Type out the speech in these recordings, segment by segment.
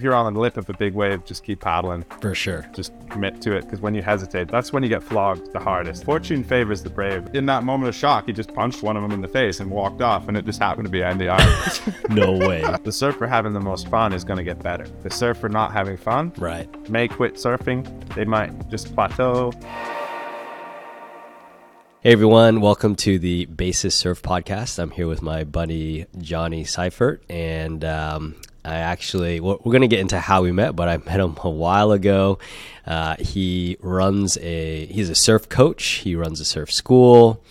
if you're on the lip of a big wave, just keep paddling. For sure. Just commit to it because when you hesitate, that's when you get flogged the hardest. Fortune favors the brave. In that moment of shock, he just punched one of them in the face and walked off, and it just happened to be Andy Irons. No way. the surfer having the most fun is going to get better. The surfer not having fun right. may quit surfing. They might just plateau. Hey everyone, welcome to the Basis Surf Podcast. I'm here with my buddy Jonny Seifert, and um, I actually we're, we're going to get into how we met, but I met him a while ago. Uh, he runs a he's a surf coach. He runs a surf school,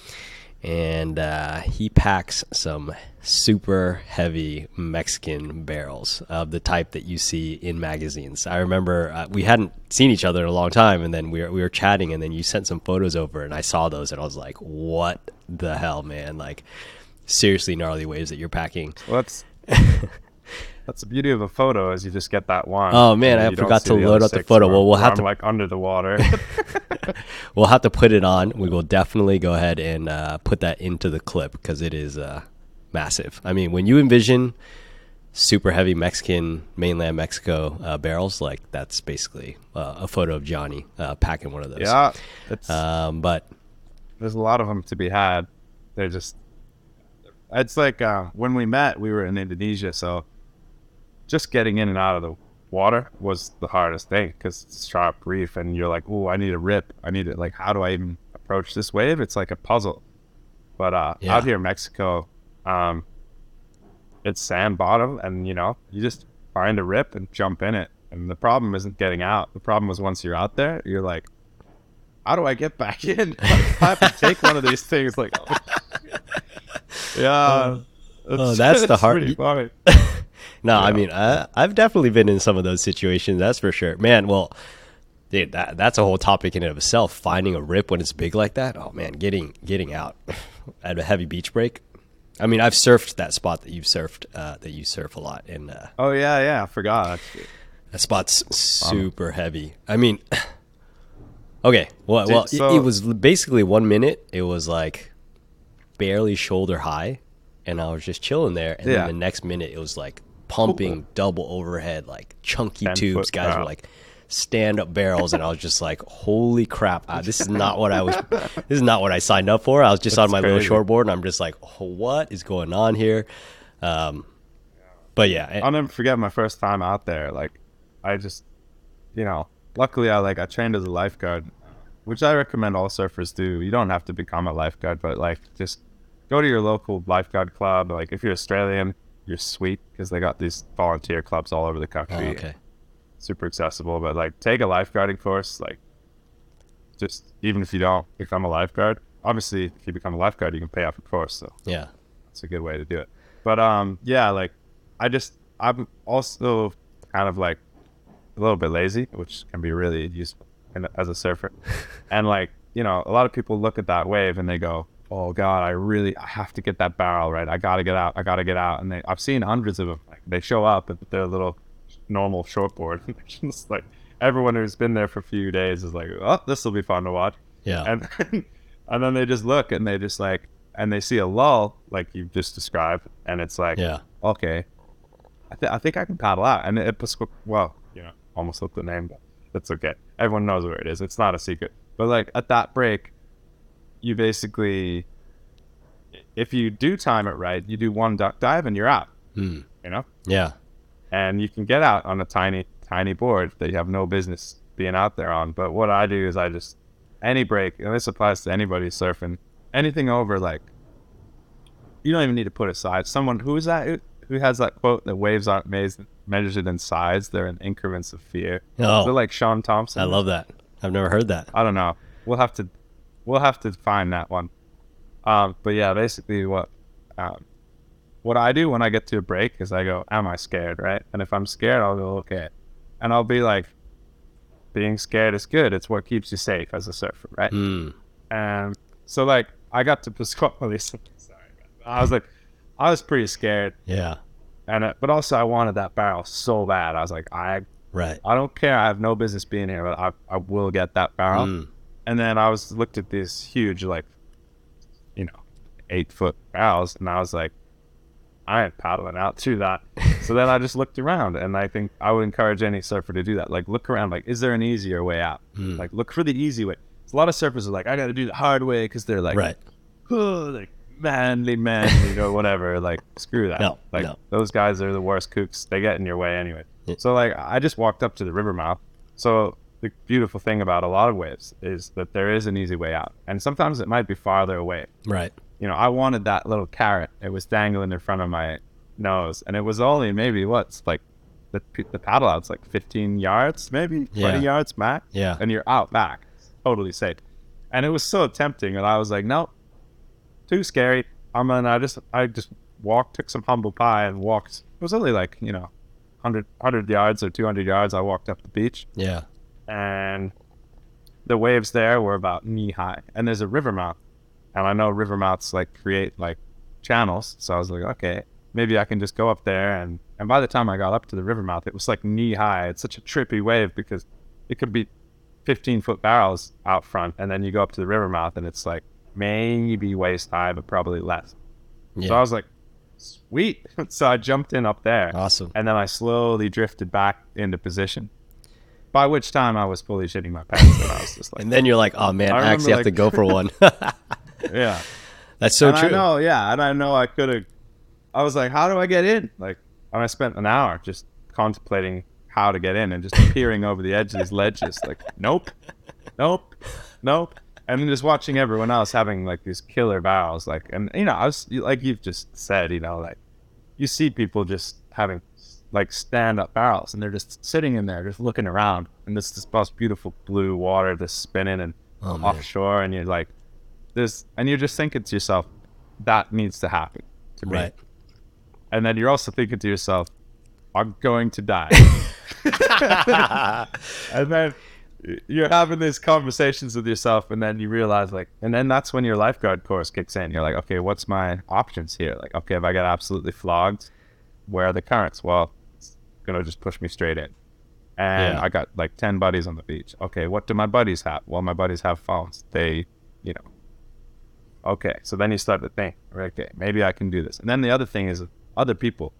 and uh, he packs some super heavy Mexican barrels of the type that you see in magazines. I remember uh, we hadn't seen each other in a long time, and then we were, we were chatting, and then you sent some photos over, and I saw those, and I was like, "What the hell, man! Like, seriously gnarly waves that you're packing." Well, that's that's the beauty of a photo is you just get that one. Oh, man, I forgot to load up the photo. where- Well, we'll have I'm, to- like under the water. We'll have to put it on. We will definitely go ahead and uh, put that into the clip because it is uh, massive. I mean, when you envision super heavy Mexican mainland Mexico uh, barrels, like that's basically uh, a photo of Jonny uh, packing one of those. yeah, Um, but there's a lot of them to be had. They're just it's like uh, when we met, we were in Indonesia, so just getting in and out of the water was the hardest thing because it's sharp reef, and you're like, "Oh, I need a rip. I need it. Like, how do I even approach this wave?" It's like a puzzle. But uh, Yeah. out here in Mexico, um, it's sand bottom, and you know, you just find a rip and jump in it. And the problem isn't getting out. The problem is once you're out there, you're like, how do I get back in? I have to take one of these things. Like, yeah, oh, that's the hard- no, I mean, I, I've definitely been in some of those situations. That's for sure, man. Well, dude, that, that's a whole topic in and of itself. Finding a rip when it's big like that. Oh man, getting getting out at a heavy beach break. I mean, I've surfed that spot that you've surfed, uh, that you surf a lot, and uh, Oh yeah, yeah. I forgot. That spot's super heavy. I mean, okay, well, Dude, well, it- it was basically one minute. It was like barely shoulder high, and I was just chilling there. And Yeah. then the next minute, it was like pumping double overhead, like chunky 10 tubes. Guys were like stand up barrels, and I was just like, "Holy crap! Uh, this is not what I was. This is not what I signed up for." I was just on That's my little crazy. shortboard, and I'm just like, oh, "What is going on here?" Um, but yeah, eh, I'll never forget my first time out there. Like, I just, you know, luckily I like I trained as a lifeguard, which I recommend all surfers do. You don't have to become a lifeguard, but like just go to your local lifeguard club. Like if you're Australian, you're sweet because they got these volunteer clubs all over the country. oh, okay. super accessible. But like, take a lifeguarding course. Like, just even if you don't become a lifeguard, obviously, if you become a lifeguard, you can pay off your course. So Yeah. that's a good way to do it. But um, yeah, like, I just I'm also kind of like a little bit lazy, which can be really useful as a surfer. and like, you know, a lot of people look at that wave and they go, "Oh God, I really I have to get that barrel right. I gotta get out. I gotta get out." And they I've seen hundreds of them. Like, they show up at their little normal shortboard. just like everyone who's been there for a few days is like, "Oh, this will be fun to watch." Yeah. And then, and then they just look and they just like and they see a lull like you've just described, and it's like, Yeah. okay, I, th- I think I can paddle out. And it was well, you know, almost looked the name, but that's okay. Everyone knows where it is. It's not a secret. But like at that break, you basically, if you do time it right, you do one duck dive and you're out. Hmm. You know, Yeah. and you can get out on a tiny, tiny board that you have no business being out there on. But what I do is I just any break, and this applies to anybody surfing, anything over like you don't even need to put aside. Someone who is that who, who has that quote that waves aren't maz- measured in size; they're in increments of fear. Oh. Is it like Shaun Tomson? I love that. I've never heard that. I don't know. We'll have to we'll have to find that one. Um, but yeah, basically what um, what I do when I get to a break is I go, "Am I scared?" Right? And if I'm scared, I'll go, "Okay," and I'll be like, "Being scared is good. It's what keeps you safe as a surfer, right?" Hmm. And so like I got to Pascuales. Sorry. I was like, I was pretty scared, Yeah. and uh, but also I wanted that barrel so bad. I was like, I Right. I don't care. I have no business being here, but I I will get that barrel. Hmm. And then I was looked at these huge, like, you know, eight foot barrels, and I was like, I ain't paddling out to that. so then I just looked around, and I think I would encourage any surfer to do that. Like, look around. Like, is there an easier way out? Hmm. Like, look for the easy way. A lot of surfers are like, I got to do the hard way because they're like, Right. oh, like manly, manly, or whatever. Like, screw that. No, like, no. those guys are the worst kooks. They get in your way anyway. Yeah. So, like, I just walked up to the river mouth. So, the beautiful thing about a lot of waves is that there is an easy way out, and sometimes it might be farther away. Right. You know, I wanted that little carrot. It was dangling in front of my nose, and it was only maybe what's like the the paddle out's like 15 yards, maybe 20 Yeah. yards max Yeah. and you're out back, totally safe. And it was so tempting, and I was like, nope, too scary. I'm gonna. I just, I just walked, took some humble pie, and walked. It was only like you know, 100, 100 yards or 200 yards. I walked up the beach, Yeah. And the waves there were about knee high. And there's a river mouth, and I know river mouths like create like channels. So I was like, okay, maybe I can just go up there. And and by the time I got up to the river mouth, it was like knee high. It's such a trippy wave because it could be 15 foot barrels out front, and then you go up to the river mouth, and it's like maybe waist high, but probably less. So I was like, sweet. so I jumped in up there. Awesome. And then I slowly drifted back into position. By which time I was fully shitting my pants, and I was just like, And then you're like, oh man, I I, actually have to go for one. yeah. That's so and true. I know, yeah, and I know I could have. I was like, how do I get in? Like, and I spent an hour just contemplating how to get in and just peering over the edge of these ledges. Like, nope, nope, nope. And then just watching everyone else having like these killer barrels, like, and you know, I was like you've just said, you know, like you see people just having like stand up barrels and they're just sitting in there just looking around and this this most beautiful blue water just spinning and Oh, man. offshore and you're like this and you're just thinking to yourself that needs to happen to me. Right. and then you're also thinking to yourself i'm going to die. And then you're having these conversations with yourself and then you realize like and then that's when your lifeguard course kicks in. You're like okay what's my options here? Like okay if i get absolutely flogged? Where are the currents? Well gonna just push me straight in. And Yeah. i got like 10 buddies on the beach. Okay what do my buddies have? Well my buddies have phones. They you know. Okay so then you start to think okay maybe i can do this. And then the other thing is other people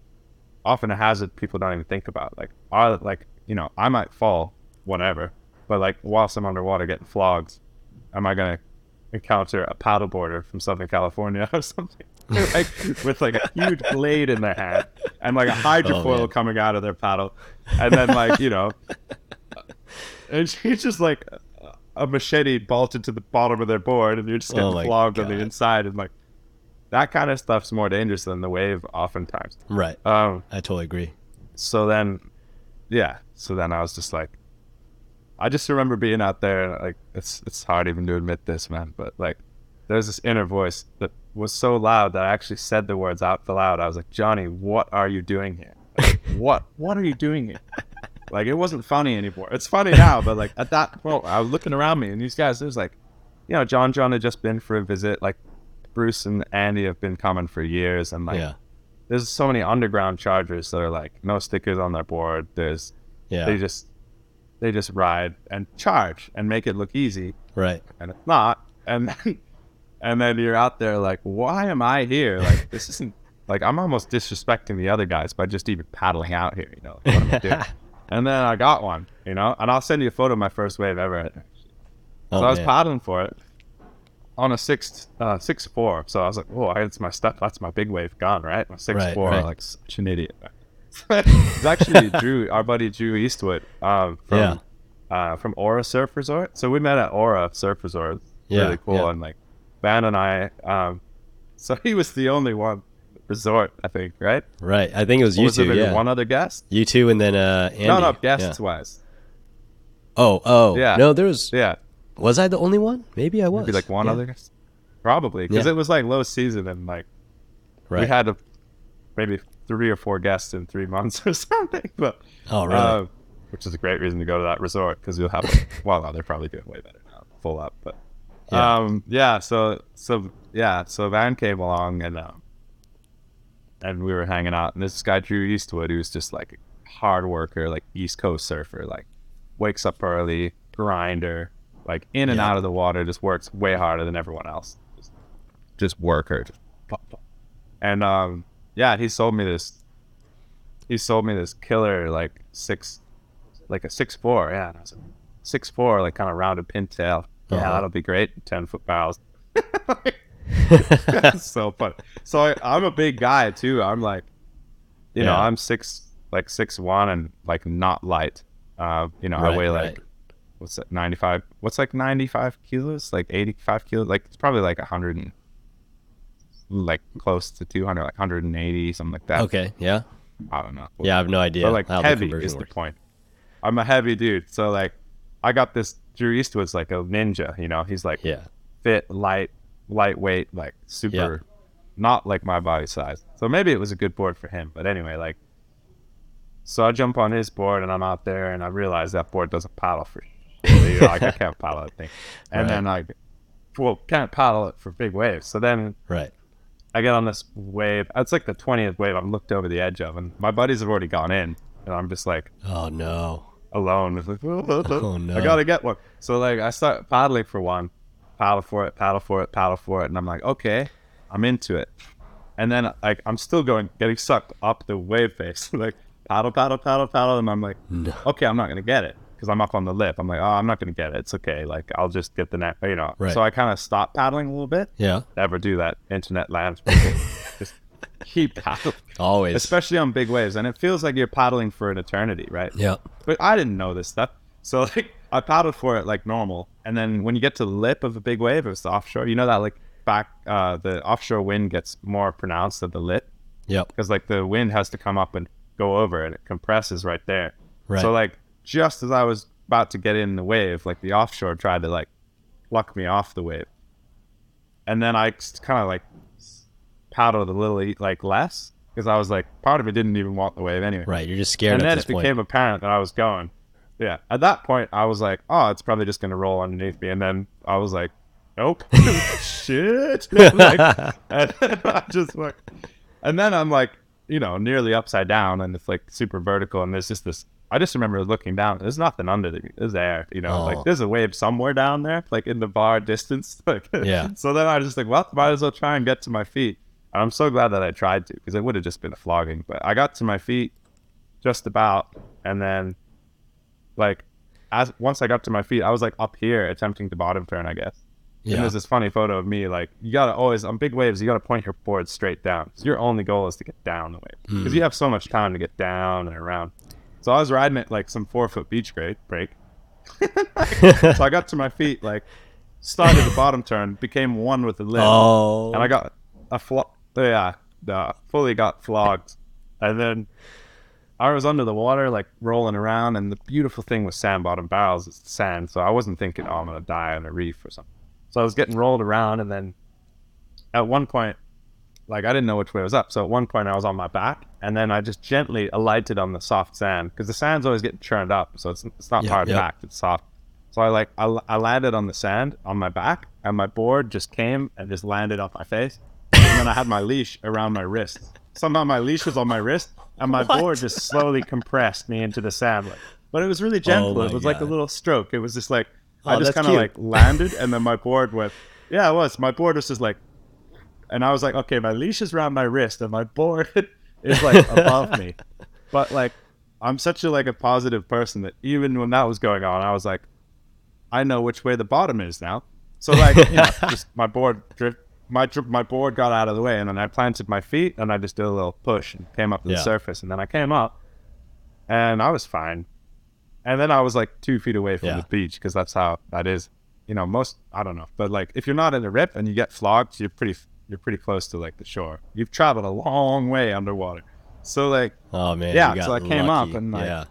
often a hazard people don't even think about. Like are like you know i might fall whatever. But like whilst i'm underwater getting flogged am i gonna encounter a paddleboarder from southern california or something like with like a huge blade in their hand and like a hydrofoil man. coming out of their paddle and then like you know and she's just like a- machete bolted to the bottom of their board and you're just Oh getting my flogged on the inside and like that kind of stuff's more dangerous than the wave oftentimes right. um I totally agree. so then yeah so then i was just like i just remember being out there and like it's it's hard even to admit this man but like there's this inner voice that was so loud that i actually said the words out loud i was like jonny what are you doing here Like, what what are you doing here like it wasn't funny anymore it's funny now but like at that point i was looking around me and these guys there's like you know john john had just been for a visit like bruce and andy have been coming for years and like yeah. there's so many underground chargers that are like no stickers on their board. There's Yeah. they just they just ride and charge and make it look easy, right. and it's not. And then, and then you're out there like, why am I here? Like this isn't like I'm almost disrespecting the other guys by just even paddling out here. You know, what am I doing? and then I got one, you know, and I'll send you a photo of my first wave ever. Oh, so I was man. paddling for it on a six uh six four. So I was like, oh, that's my stuff. That's my big wave gone, right? My six Right, four, right. like such an idiot. it's actually Drew, our buddy Drew Eastwood, um, from Yeah. uh, from Aura Surf Resort. So we met at Aura Surf Resort. It's Yeah, really cool. yeah. And like Van and I, um, so he was the only one resort, I think, right? Right. I think it was Or you was two. Yeah. one other guest? You two, and then uh, Andy. No, no, Yeah. guests wise. Oh, oh. Yeah. No, there was. Yeah, Was I the only one? Maybe I was. maybe like one Yeah. other guest. Probably because Yeah. it was like low season and like Right. we had a, maybe three or four guests in three months or something. But oh, really? uh, which is a great reason to go to that resort because you'll have. A, well, no, they're probably doing way better now, full up. But Yeah. um, yeah. So so yeah. So Van came along and um, and we were hanging out, and this guy Drew Eastwood, who's just like a hard worker, like East Coast surfer, like wakes up early, grinder, like in and Yeah. out of the water, just works way harder than everyone else. Just, just worker, just pop, pop. And um, yeah, he sold me this he sold me this killer like six, like a six four. Yeah, and I was like, six four, like kind of rounded pintail. Yeah, Uh-huh. that'll be great. Ten foot bows. so fun. So I, I'm a big guy too. I'm like, you know, I'm six, like six one, and like not light. Uh, you know, I Right, weigh right. like what's that 95 what's like 95 kilos like 85 kilos like it's probably like a 100 and like close to 200 like 180 something like that Okay. Yeah. i don't know Yeah. I have no idea but like the heavy conversion is the point i'm a heavy dude so like i got this drew eastwood's like a ninja you know he's like Yeah. fit light lightweight like super not like my body size so maybe it was a good board for him but anyway like so i jump on his board and i'm out there and i realize that board doesn't paddle for you like i can't paddle that thing and Right. then I, well can't paddle it for big waves so then Right. I get on this wave. It's like the twentieth wave. I'm looked over the edge of, and my buddies have already gone in, and I'm just like Oh no. Alone. It's like, Oh, no. I gotta get one. So like I start paddling for one, paddle for it, paddle for it, paddle for it, and I'm like, okay, I'm into it. And then like I'm still going, getting sucked up the wave face, like paddle, paddle, paddle, paddle, and I'm like, No. okay, I'm not gonna get it because I'm up on the lip. I'm like, oh, I'm not gonna get it. It's okay. Like I'll just get the net, you know. Right. So I kind of stop paddling a little bit. Yeah. Never do that. Internet lands just keep paddling, Always. especially on big waves, and it feels like you're paddling for an eternity, right? yeah. But I didn't know this stuff. So like I paddled for it like normal, and then when you get to the lip of a big wave, it's the offshore. You know that like back uh, the offshore wind gets more pronounced at the lip Yep. because like the wind has to come up and go over, and it compresses right there. Right. So like just as I was about to get in the wave, like the offshore tried to like pluck me off the wave, and then I kind of like paddled a little like less because I was like part of it didn't even want the wave anyway Right. You're just scared and at then it point. became apparent that I was going. Yeah. At that point, I was like, oh, it's probably just going to roll underneath me. And then I was like, nope. Shit. like, and then I just like, and then I'm like, you know, nearly upside down and it's like super vertical. And there's just this, I just remember looking down. There's nothing under the, there's air, you know, Oh. like there's a wave somewhere down there, like in the bar distance. Like, Yeah. So then I was just like, well, might as well try and get to my feet. And I'm so glad that I tried to because it would have just been a flogging. But I got to my feet just about and then like as once I got to my feet, I was like up here attempting to bottom turn, I guess. And yeah. there's this funny photo of me like you gotta always on big waves you gotta point your board straight down. So your only goal is to get down the wave because Hmm. you have so much time to get down and around. So I was riding it like some four foot beach grade break. so I got to my feet like started the bottom turn, became one with the lip, Oh. and I got a flo- yeah, fully got flogged, and then I was under the water like rolling around, and the beautiful thing with sand bottom barrels is the sand, so I wasn't thinking, oh, I'm gonna die on a reef or something. So I was getting rolled around, and then at one point, like I didn't know which way I was up. So at one point, I was on my back, and then I just gently alighted on the soft sand because the sand's always getting churned up, so it's it's not Yeah, hard yeah. packed, it's soft. So I like I, I landed on the sand on my back, and my board just came and just landed off my face, then I had my leash around my wrist. Somehow my leash was on my wrist, and my What? board just slowly compressed me into the sand. Like, but it was really oh gentle. my it was like a little stroke. It was just like Oh, I just kind of like landed, and then my board went. Yeah, it was. My board was just like, and I was like, okay, my leash is around my wrist, and my board is like above me. But like, I'm such a like a positive person that even when that was going on, I was like, I know which way the bottom is now. So like, you know, just my board drift. My my board got out of the way, and then I planted my feet, and I just did a little push and came up to the surface, and then I came up, and I was fine. And then I was like two feet away from Yeah. the beach because that's how that is. You know, most I don't know, but like if you're not in a rip and you get flogged, you're pretty you're pretty close to like the shore. You've traveled a long way underwater, so like oh man. yeah, so I came up and, like, yeah.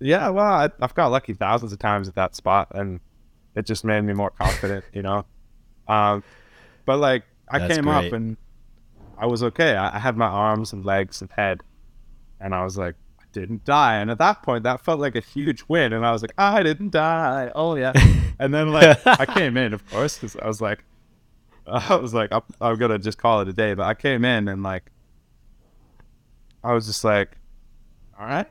yeah, well, I, I've got lucky thousands of times at that spot, and it just made me more confident, you know. Um, but like I That's came great. up and I was okay. I, I had my arms and legs and head, and I was like, I didn't die. And at that point, that felt like a huge win, and I was like, I didn't die. Oh yeah. and then like I came in, of course, because I was like, I was like, I'm, I'm gonna just call it a day. But I came in and like, I was just like, all right,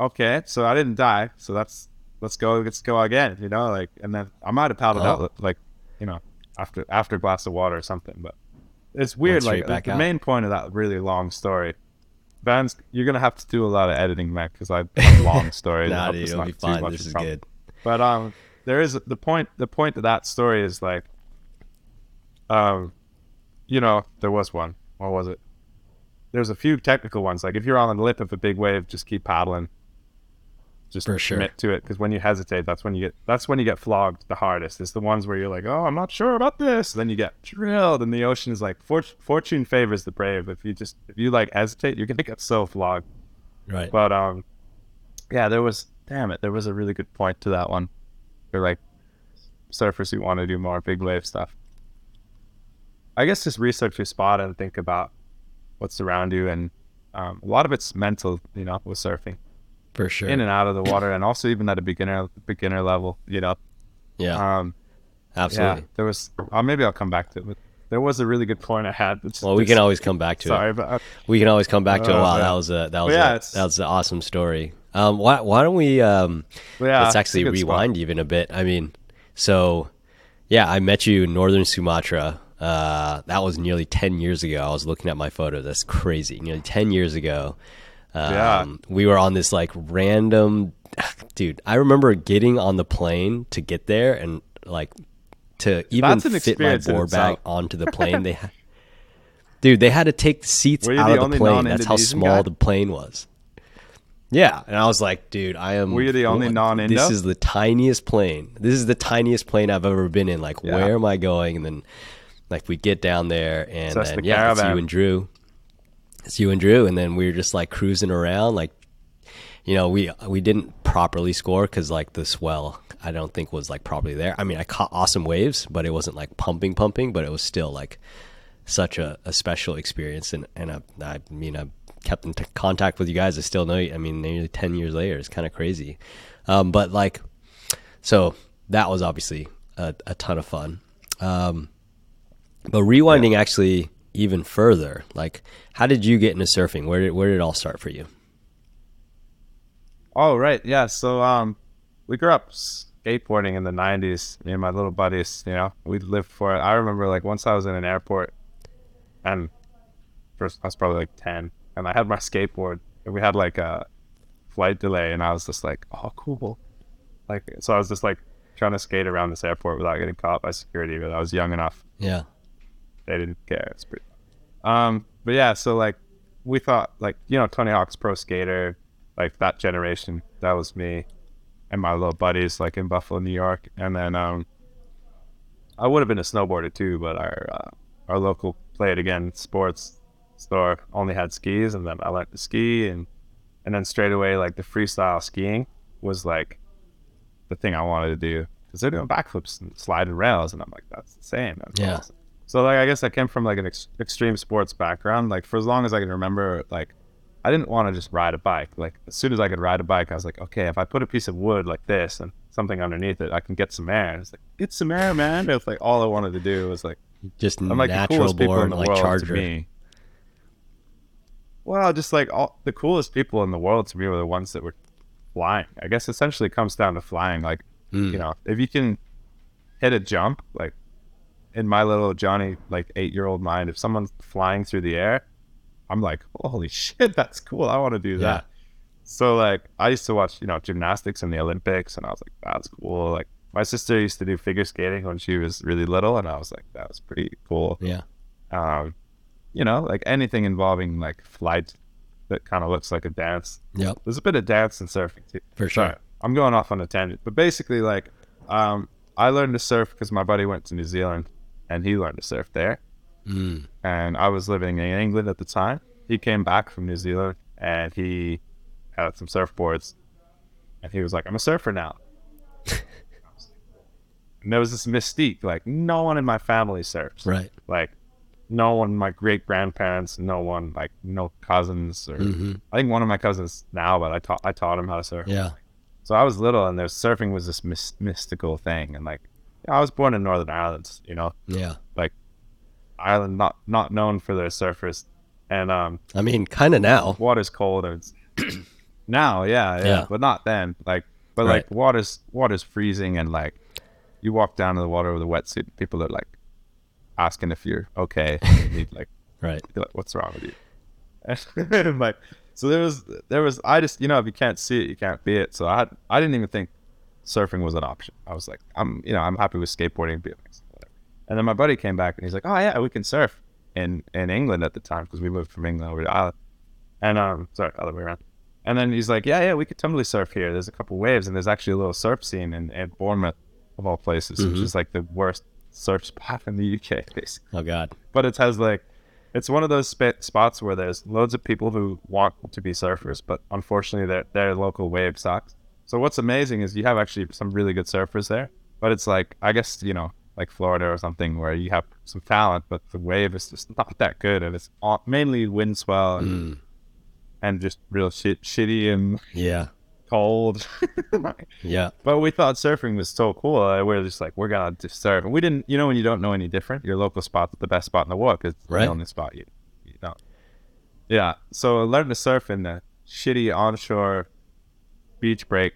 okay. So I didn't die. So that's let's go. Let's go again. You know, like, and then I might have paddled Oh. out like, you know, after after a glass of water or something. But it's weird. Like the main point of that really long story Vans, you're gonna have to do a lot of editing, Mac, because I long story. nah, dude, it's it'll not be fine. This is trouble. good. But um, there is the point. The point of that story is like, um, you know, there was one. What was it? There's a few technical ones. Like if you're on the lip of a big wave, just keep paddling. Just For sure. commit to it, because when you hesitate, that's when you get that's when you get flogged the hardest. It's the ones where you're like, oh, I'm not sure about this. Then you get drilled, and the ocean is like, fort- fortune favors the brave. If you just if you like hesitate, you're gonna get so flogged. Right. But um, yeah, there was damn it, there was a really good point to that one. For like surfers who want to do more big wave stuff. I guess just research your spot and think about what's around you, and um, a lot of it's mental, you know, with surfing, For sure. in and out of the water, and also even at a beginner beginner level, you know. yeah. Um, absolutely. yeah, there was. Uh, maybe I'll come back to it. But there was a really good point I had. It's Well, we can always come back to it. Sorry, but uh, We can always come back to it. Oh, Wow, that was a that was yeah, a, that was an awesome story. Um, why why don't we um, yeah, let's it's actually good spot. rewind even a bit. I mean, so yeah, I met you in northern Sumatra. Uh, that was nearly ten years ago. I was looking at my photo. That's crazy. Nearly ten years ago. Um, Yeah. we were on this like random, dude. I remember getting on the plane to get there and like to even fit my board bag onto the plane. They, ha- dude, they had to take the seats out the of the plane. That's how small guy? the plane was. Yeah, and I was like, dude, I am. Were you the only non-Indo? This is the tiniest plane. This is the tiniest plane I've ever been in. Like, Yeah. where am I going? And then, like, we get down there, and So then the yeah, it's you and Drew. It's you and Drew, and then we were just like cruising around, like, you know, we we didn't properly score because like the swell, I don't think was like properly there. I mean, I caught awesome waves, but it wasn't like pumping, pumping, but it was still like such a, a special experience. And and I, I mean, I kept in t- contact with you guys. I still know. you. I mean, nearly ten years later, it's kind of crazy. Um, but like, so that was obviously a, a ton of fun. Um, but rewinding actually even further, like, how did you get into surfing? Where did where did it all start for you? Oh right, yeah. So um, we grew up skateboarding in the '90s. Me and my little buddies, you know, we lived for it. I remember like once I was in an airport, and first I was probably like ten, and I had my skateboard, and we had like a flight delay, and I was just like, oh cool, like so I was just like trying to skate around this airport without getting caught by security, but I was young enough Yeah. They didn't care. It's pretty. Um, but yeah, so like we thought like you know Tony Hawk's pro skater, like that generation. That was me and my little buddies like in Buffalo, New York, and then um, I would have been a snowboarder too, but our uh, our local play it again sports store only had skis, and then I learned to ski, and and then straight away like the freestyle skiing was like the thing I wanted to do because they're doing backflips and sliding rails, and I'm like that's insane. That's Yeah. awesome. So like I guess I came from like an ex- extreme sports background. Like for as long as I can remember, like I didn't want to just ride a bike. Like as soon as I could ride a bike, I was like, okay, if I put a piece of wood like this and something underneath it, I can get some air. It's like get some air, man. It's like all I wanted to do was like Just I'm like the natural coolest people born in the like world charger. to me. Well, just like all the coolest people in the world to me were the ones that were flying. I guess essentially it comes down to flying. Like Mm. you know, if you can hit a jump, like in my little Johnny, like eight year old mind, if someone's flying through the air, I'm like, holy shit, that's cool. I want to do that. So like, I used to watch, you know, gymnastics in the Olympics, and I was like, that's cool. Like, my sister used to do figure skating when she was really little, and I was like, that was pretty cool. Yeah. Um, you know, like anything involving like flight that kind of looks like a dance. Yep. There's a bit of dance in surfing too. For sure. Sorry, I'm going off on a tangent, but basically, like, um, I learned to surf because my buddy went to New Zealand, and he learned to surf there. Mm. And I was living in England at the time. He came back from New Zealand, and he had some surfboards, and he was like, "I'm a surfer now." and there was this mystique, like no one in my family surfs, Right. like no one, my great grandparents, no one, like no cousins, or hmm I think one of my cousins now, but I taught I taught him how to surf. Yeah. So I was little, and there's surfing was this mys- mystical thing, and like I was born in Northern Ireland, you know, Yeah. Like Ireland not not known for their surfers, and um, I mean, kind of now. water's cold. And it's now, yeah, yeah, Yeah. but not then. Like, but Right. like water's water's freezing, and like you walk down to the water with a wetsuit, people are like asking if you're okay. Need like Right. Like, what's wrong with you? And, like so there was there was I just you know if you can't see it you can't be it. So I I didn't even think surfing was an option. I was like I'm you know I'm happy with skateboarding, and BMX, whatever. And then my buddy came back and he's like, oh yeah, we can surf in in England at the time because we moved from England over to Ireland. And um sorry other way around. And then he's like, yeah yeah we could totally surf here. There's a couple waves and there's actually a little surf scene in, in Bournemouth of all places, which Mhm. is like the worst surf spot in the UK basically Oh God. but it has like it's one of those sp- spots where there's loads of people who want to be surfers, but unfortunately their their local wave sucks. So what's amazing is you have actually some really good surfers there, but it's like I guess you know like Florida or something where you have some talent, but the wave is just not that good, and it's all, mainly wind swell and, Mm, and just real shit, shitty and yeah. cold. Yeah. But we thought surfing was so cool. Uh, we're just like, we're gonna just surf, and we didn't. You know, when you don't know any different, your local spot's the best spot in the world because it's Right. the only spot you, you know. Yeah. So I learned to surf in the shitty onshore beach break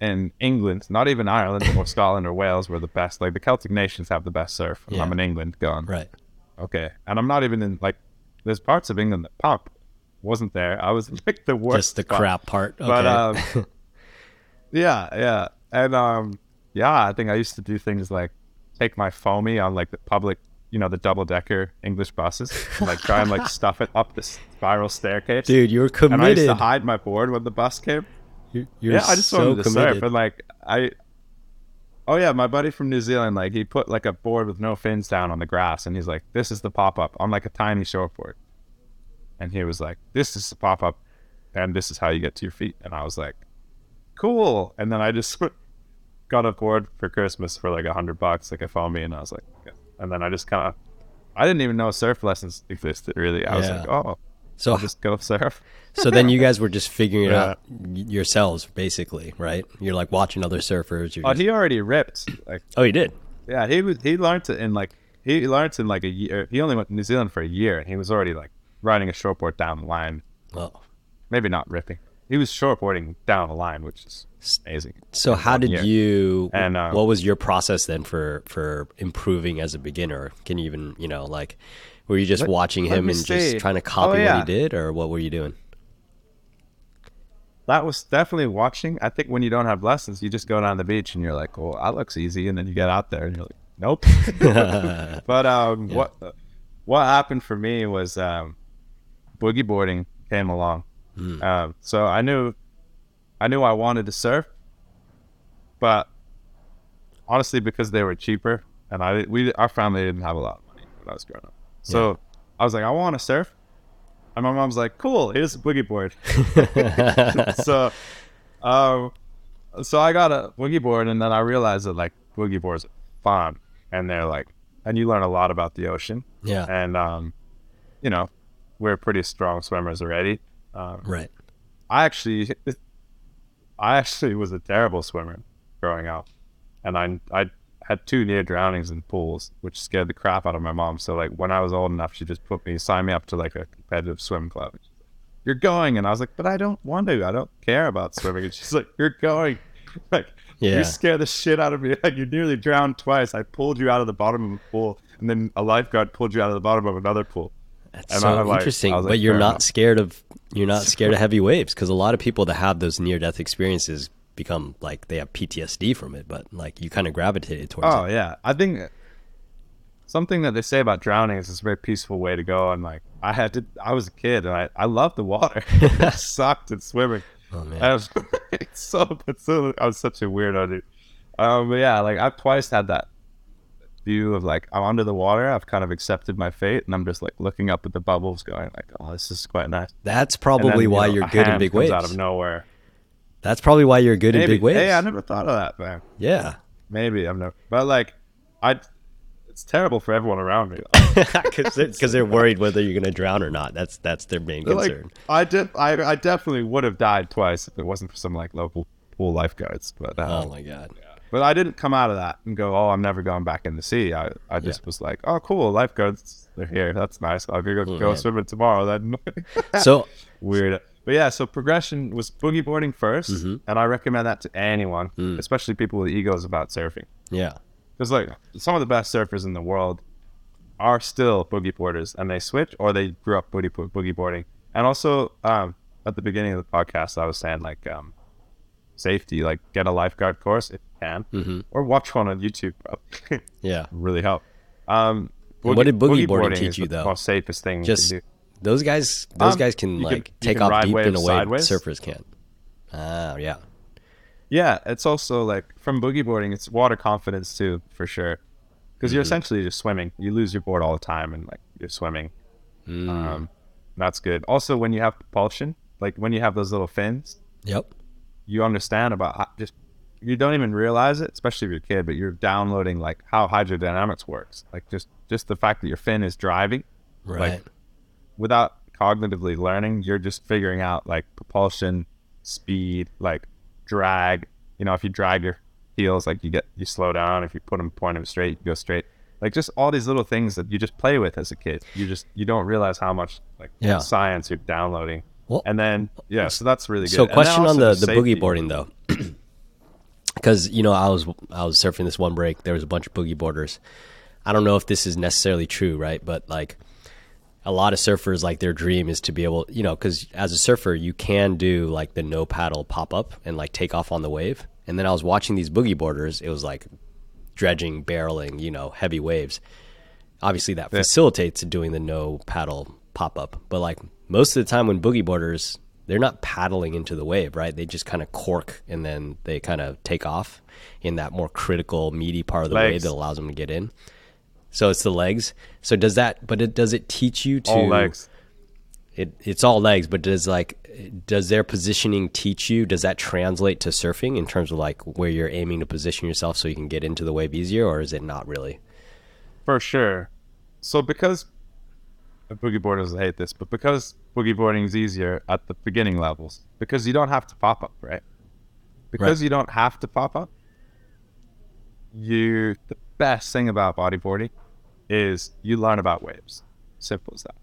in England, not even Ireland or Scotland or Wales were the best. Like the Celtic nations have the best surf. Yeah. I'm in England, gone. Right. okay, and I'm not even in like. There's parts of England that pump. Wasn't there? I was in, like the worst. Just the spot. crap part. Okay. But um, yeah, yeah, and um, yeah, I think I used to do things like take my foamy on like the public, you know, the double decker English buses, and, like try and like stuff it up the spiral staircase. Dude, you're committed and I used to hide my board when the bus came. You're, you're yeah, I just so wanted to committed. surf, and like I. Oh yeah, my buddy from New Zealand, like he put like a board with no fins down on the grass, and he's like, "This is the pop up on like a tiny shortboard," and he was like, "This is the pop up, and this is how you get to your feet," and I was like, "Cool," and then I just got a board for Christmas for like a hundred bucks, like a foam me, and I was like, okay. and then I just kind of, I didn't even know surf lessons existed really. I was like, oh, So I'll just go surf. So then you guys were just figuring it Yeah. out yourselves, basically, right? You're like watching other surfers. You're Oh, just- he already ripped like. oh, he did. Yeah, he was he learned it in like he learned in like a year. He only went to New Zealand for a year, and he was already like riding a shortboard down the line. Well, Maybe not ripping. He was shortboarding down the line, which is amazing. so how did year. you? And, uh, what was your process then for for improving as a beginner? Can you even you know like were you just Let- watching let him and see. just trying to Oh, copy what he did, or what were you doing? That was definitely watching. I think when you don't have lessons, you just go down the beach and you're like, "Well, that looks easy," and then you get out there and you're like, "Nope." but um, what what happened for me was um, boogie boarding came along. Hmm. Um, so I knew I knew I wanted to surf, but honestly, because they were cheaper, and I we our family didn't have a lot of money when I was growing up, so I was like, I want to surf, and my mom's like, Cool, here's a boogie board. so, um, so I got a boogie board, and then I realized that like boogie boards are fun, and they're like, and you learn a lot about the ocean, yeah, and um, you know, we're pretty strong swimmers already. Um, right. I actually, I actually was a terrible swimmer growing up, and I I had two near drownings in pools, which scared the crap out of my mom. So like when I was old enough, she just put me, signed me up to like a competitive swim club. Like, You're going, and I was like, but I don't want to. I don't care about swimming. And she's like, You're going. Like Yeah. you scare the shit out of me. Like you nearly drowned twice. I pulled you out of the bottom of a pool, and then a lifeguard pulled you out of the bottom of another pool. That's And so like- interesting. Was but like, you're not enough. scared of you're not scared of heavy waves because a lot of people that have those near death experiences become like they have PTSD from it. But like you kind of gravitated towards Oh it. yeah, I think something that they say about drowning is it's a very peaceful way to go. And like I had to, I was a kid and I I loved the water. I sucked at swimming. Oh man. I was so, so I was such a weirdo, dude. Um, but yeah, like I've twice had that view of like I'm under the water. I've kind of accepted my fate, and I'm just like looking up at the bubbles, going like, "Oh, this is quite nice." That's probably then, you why know, you're a good in big waves. out of nowhere. That's probably why you're good in big waves. Hey, I never thought of that, man. yeah. Maybe I'm never, but like, I. It's terrible for everyone around me. Because they're, they're worried whether you're going to drown or not. That's that's their main They're concern. Like, I did. I, I definitely would have died twice if it wasn't for some like local pool lifeguards. But uh, oh my god. but I didn't come out of that and go, oh, I'm never going back in the sea. I, I just was like, oh, cool, lifeguards, they're here. That's nice. I'll go, go man. swimming tomorrow. Then So weird. But yeah, so progression was boogie boarding 1st Mm-hmm. and I recommend that to anyone, Mm. especially people with egos about surfing. yeah. Because like some of the best surfers in the world are still boogie boarders, and they switch or they grew up boogie boogie boarding, And also, um, at the beginning of the podcast, I was saying like um, safety, like get a lifeguard course if you can, Mm-hmm. or watch one on YouTube. Yeah. really help. Um, And what did boogie boarding boarding teach you, the though? Most safest thing Just you can do. Those guys. Those Um, guys can you can- like take can off deep in a way sideways. surfers can't. Ah, yeah. Yeah, it's also like from boogie boarding, it's water confidence too, for sure. Because Mm-hmm. you're essentially just swimming. You lose your board all the time, and like you're swimming. Mm. Um, that's good. Also, when you have propulsion, like when you have those little fins, Yep. you understand about how, just you don't even realize it, especially if you're a kid, but you're downloading like how hydrodynamics works. Like just just the fact that your fin is driving Right. Without cognitively learning, you're just figuring out like propulsion, speed, like drag. You know, if you drag your heels, like you get you slow down. If you put them point them straight, you go straight. Like just all these little things that you just play with as a kid. You just you don't realize how much like Yeah. science you're downloading. Well- and then yeah, so that's really good. So, question on the the safety. boogie boarding though, because you know I was I was surfing this one break. There was a bunch of boogie boarders. I don't know if this is necessarily true, right? But like a lot of surfers, like their dream is to be able, you know, because as a surfer, you can do like the no paddle pop up and like take off on the wave. And then I was watching these boogie boarders. It was like dredging, barreling, you know, heavy waves. Obviously, that facilitates doing the no paddle pop up. But like most of the time, when boogie boarders, they're not paddling into the wave, right? They just kind of cork and then they kind of take off in that more critical, meaty part of the wave that allows them to get in. So it's the legs. So does that? But it does it teach you to all legs. it, it's all legs, but does like does their positioning teach you? Does that translate to surfing in terms of like where you're aiming to position yourself so you can get into the wave easier, or is it not really? For sure. So because boogie boarders hate this, but because boogie boarding is easier at the beginning levels, because you don't have to pop up, right? Because you don't have to pop up, you the best thing about bodyboarding is you learn about waves. Simple as that.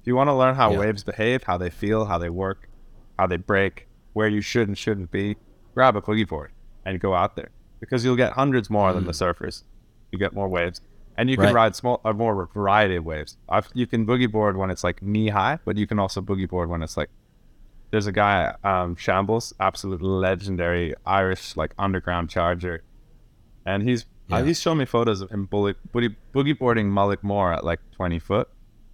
If you want to learn how Yeah. waves behave, how they feel, how they work, how they break, where you should and shouldn't be, grab a boogie board and go out there because you'll get hundreds more than the surfers. You get more waves, and you can Right. ride small, a more variety of waves. I've, you can boogie board when it's like knee high, but you can also boogie board when it's like. There's a guy, um, Shambles, absolute legendary Irish like underground charger, and he's Yeah. he's shown me photos of him bully, boogie, boogie boarding Mullaghmore at like 20 foot,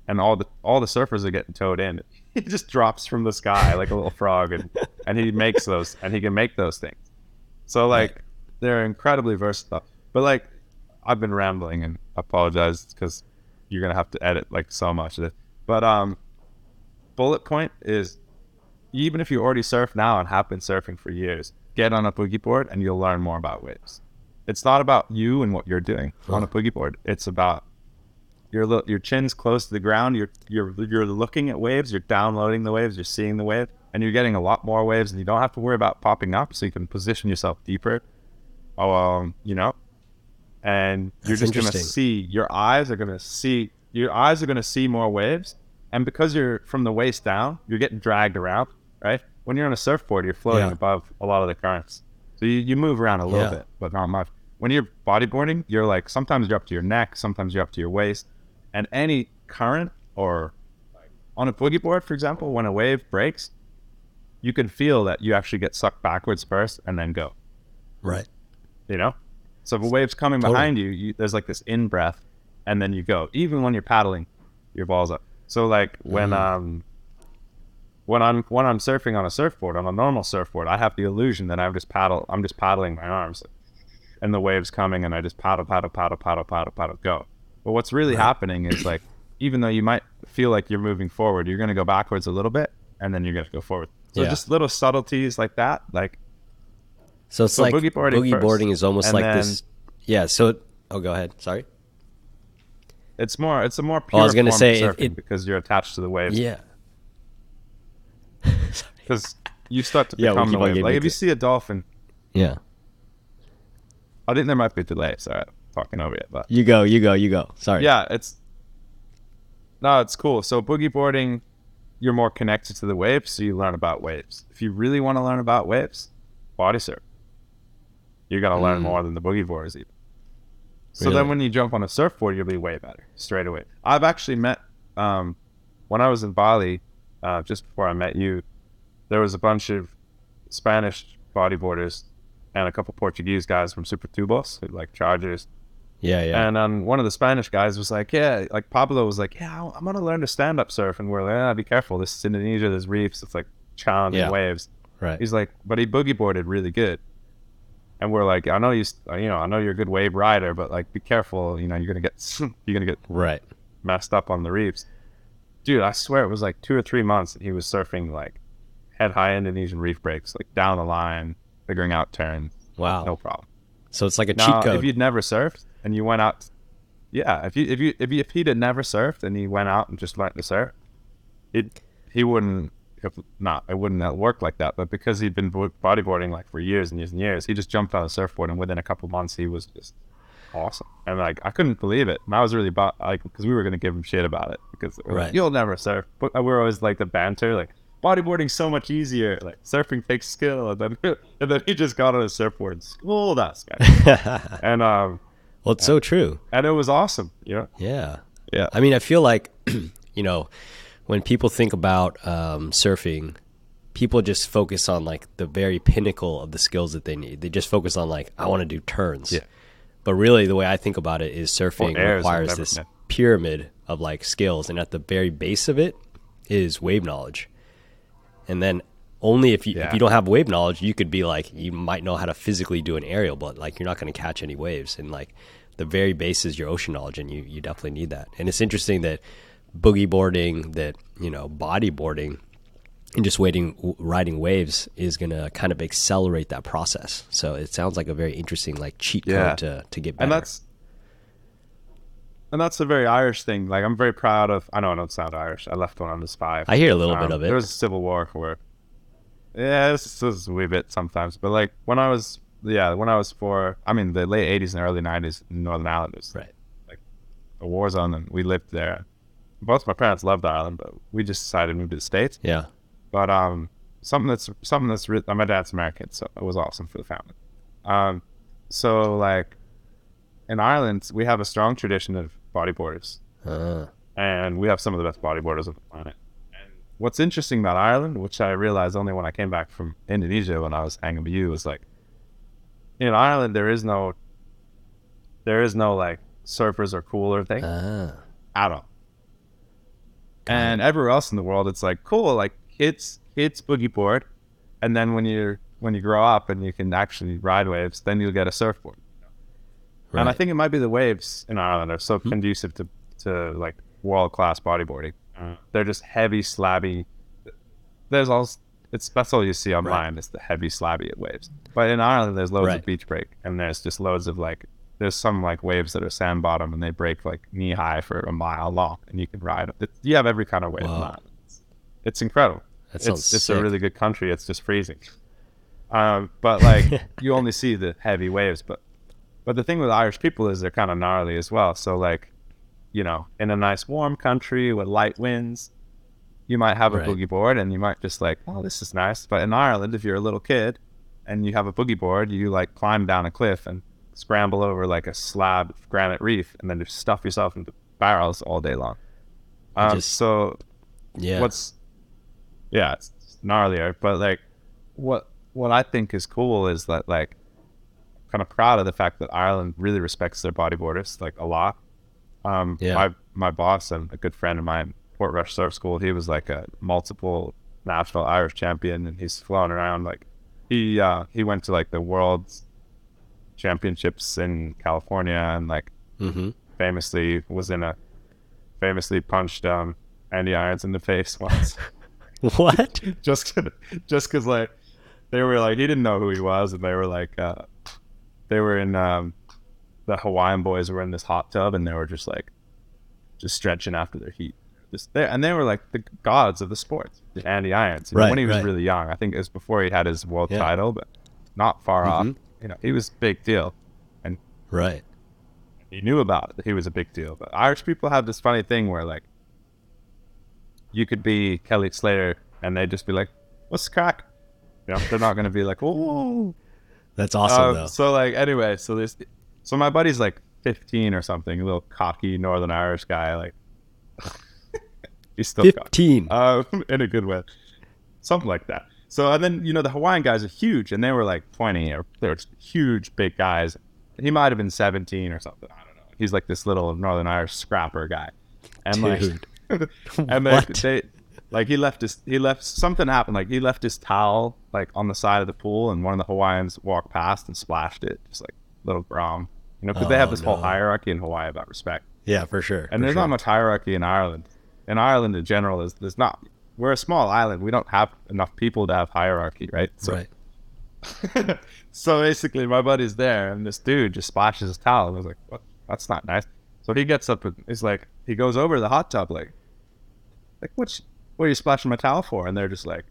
and all the all the surfers are getting towed in. He just drops from the sky like a little frog, and and he makes those, and he can make those things. So like they're incredibly versatile. But like I've been rambling and I apologize because you're gonna have to edit like so much of it. But um, bullet point is even if you already surf now and have been surfing for years, get on a boogie board and you'll learn more about waves. It's not about you and what you're doing on a boogie board. It's about your li- your chin's close to the ground. You're you're you're looking at waves. You're downloading the waves. You're seeing the wave, and you're getting a lot more waves, and you don't have to worry about popping up. So you can position yourself deeper. Um, you know, and you're That's just gonna see. Your eyes are gonna see. Your eyes are gonna see more waves, and because you're from the waist down, you're getting dragged around, right? When you're on a surfboard, you're floating Yeah. above a lot of the currents, so you, you move around a little Yeah. bit, but not much. When you're bodyboarding, you're like sometimes you're up to your neck, sometimes you're up to your waist, and any current or on a boogie board, for example, when a wave breaks, you can feel that you actually get sucked backwards first and then go. Right. You know, so if a wave's coming Totally. behind you, you, there's like this in breath, and then you go. Even when you're paddling, your balls up. So like when Mm. um when I'm when I'm surfing on a surfboard on a normal surfboard, I have the illusion that I'm just paddle I'm just paddling my arms, and the waves coming, and I just paddle paddle paddle paddle paddle paddle go. But what's really happening is like even though you might feel like you're moving forward, you're gonna go backwards a little bit, and then you're gonna go forward. So Yeah. just little subtleties like that, like So it's So like boogie boarding boogie boarding is almost like then- this. Yeah. So oh, go ahead. Sorry. it's more it's a more pure Oh, I was gonna form say, of it- surfing it- because you're attached to the waves. Yeah. because you start to become keep the wave. Like if you it. see a dolphin, Yeah. I think there might be a delay. Sorry, I'm talking over it, but You go. You go. You go. Sorry. yeah, it's no, it's cool. So boogie boarding, you're more connected to the waves, so you learn about waves. If you really want to learn about waves, body surf. You're gonna learn Mm. more than the boogie boarders even. So Really? then when you jump on a surfboard, you'll be way better straight away. I've actually met um, when I was in Bali, uh, just before I met you, there was a bunch of Spanish bodyboarders and a couple Portuguese guys from Supertubos, like Chargers. Yeah, yeah. And um, one of the Spanish guys was like, "Yeah," like Pablo was like, "Yeah, I'm gonna learn to stand up surf." And we're like, "Ah, be careful. This is Indonesia. There's reefs. It's like challenging Yeah. waves." right. He's like, "But he boogie boarded really good." And we're like, "I know you. You know, I know you're a good wave rider, but like, be careful. You know, you're gonna get, you're gonna get Right. messed up on the reefs." Dude, I swear it was like two or three months that he was surfing like head high Indonesian reef breaks, like down the line, figuring out turns, Wow. no problem. So it's like a Now, cheat code. if you'd never surfed and you went out, yeah, if you if you if, you, if he'd had never surfed and he went out and just learned to surf, it he wouldn't if not it wouldn't have worked like that. But because he'd been bodyboarding like for years and years and years, he just jumped on a surfboard and within a couple months he was just awesome. And like I couldn't believe it. And I was really bo- like because we were gonna give him shit about it because like, Right. you'll never surf. But we we're always like the banter like. Bodyboarding's so much easier. Like surfing takes skill, and then and then he just got on a surfboard and schooled us, guys. and um, well, it's so true. and it was awesome. You know, Yeah. yeah, I mean, I feel like, you know, when people think about um, surfing, people just focus on like the very pinnacle of the skills that they need. They just focus on like, I want to do turns. Yeah. But really, the way I think about it is surfing or requires this yeah. pyramid of like skills, and at the very base of it is wave knowledge. And then only if you if you don't have wave knowledge, you could be like you might know how to physically do an aerial, but like you're not going to catch any waves. And like the very base is your ocean knowledge, and you you definitely need that. And it's interesting that boogie boarding, that you know bodyboarding, and just waiting riding waves is going to kind of accelerate that process. So it sounds like a very interesting like cheat code to to get better. and that's and that's a very Irish thing. Like I'm very proud of. I know I don't sound Irish. I left one on this five. I hear a little bit Um, of it. There was a civil war where, yeah, this, this is a wee bit sometimes. But like when I was, yeah, when I was four, I mean the late '80s and early '90s in Northern Ireland was right. like a war zone, and we lived there. Both my parents loved Ireland, but we just decided to move to the states. Yeah. But um, something that's something that's re- my dad's American, so it was awesome for the family. Um, so like in Ireland, we have a strong tradition of bodyboarders, Uh, and we have some of the best bodyboarders on the planet. And what's interesting about Ireland, which I realized only when I came back from Indonesia when I was hanging with you, was like in Ireland there is no there is no like surfers are cooler thing ah. at all. And everywhere else in the world, it's like cool, like it's kids boogie board, and then when you're when you grow up and you can actually ride waves, then you'll get a surfboard. Right. And I think it might be the waves in Ireland are so conducive to to like world class bodyboarding. They're just heavy, slabby. There's all it's that's all you see online is the heavy, slabby waves. But in Ireland, there's loads Right. of beach break, and there's just loads of like there's some like waves that are sand bottom and they break like knee high for a mile long, and you can ride. It, you have every kind of wave. Wow. It's, it's incredible. That it's it's sick. a really good country. It's just freezing. Um, but like you only see the heavy waves, but but the thing with Irish people is they're kind of gnarly as well. So like, you know, in a nice warm country with light winds, you might have a Right. boogie board and you might just like, oh, this is nice. But in Ireland, if you're a little kid and you have a boogie board, you like climb down a cliff and scramble over like a slab of granite reef and then just stuff yourself into barrels all day long. Um, just- so yeah. what's yeah it's gnarlier but like what what i think is cool is that like kind of proud of the fact that ireland really respects their bodyboarders like a lot um Yeah. my my boss and a good friend of mine portrush surf school he was like a multiple national irish champion and he's flown around like he uh he went to like the world championships in california and like mm-hmm. famously was in a famously punched um Andy Irons in the face once. What? just just because like they were like he didn't know who he was and they were like uh they were in um the hawaiian boys were in this hot tub and they were just like just stretching after their heat just there and they were like the gods of the sport andy irons know, Right, when he was right. really young i think it was before he had his world Yeah. title but not far off Mhm. you know he was a big deal and Right. he knew about it that he was a big deal but irish people have this funny thing where like you could be kelly slater and they'd just be like what's crack you know they're not going to be like oh That's awesome though. so like anyway so there's so my buddy's like 15 or something a little cocky northern irish guy like He's still cocked. 15. Uh, in a good way. Something like that. So, and then, you know, the Hawaiian guys are huge, and they were like 20, or they're huge, big guys. He might have been 17 or something. I don't know. He's like this little Northern Irish scrapper guy. And Dude. like, and they, they, like, he left his, he left, something happened. Like, he left his towel, like, on the side of the pool, and one of the Hawaiians walked past and splashed it, just like little grom. You know, because they have Oh, this whole hierarchy in Hawaii about respect. Yeah, for sure. And for there's sure. not much hierarchy in Ireland. In Ireland, in general, is there's not. We're a small island. We don't have enough people to have hierarchy, right? So, Right. so basically, my buddy's there, and this dude just splashes his towel. And I was like, "What? That's not nice." So he gets up and he's like, he goes over to the hot tub, like, like what? What are you splashing my towel for? And they're just like,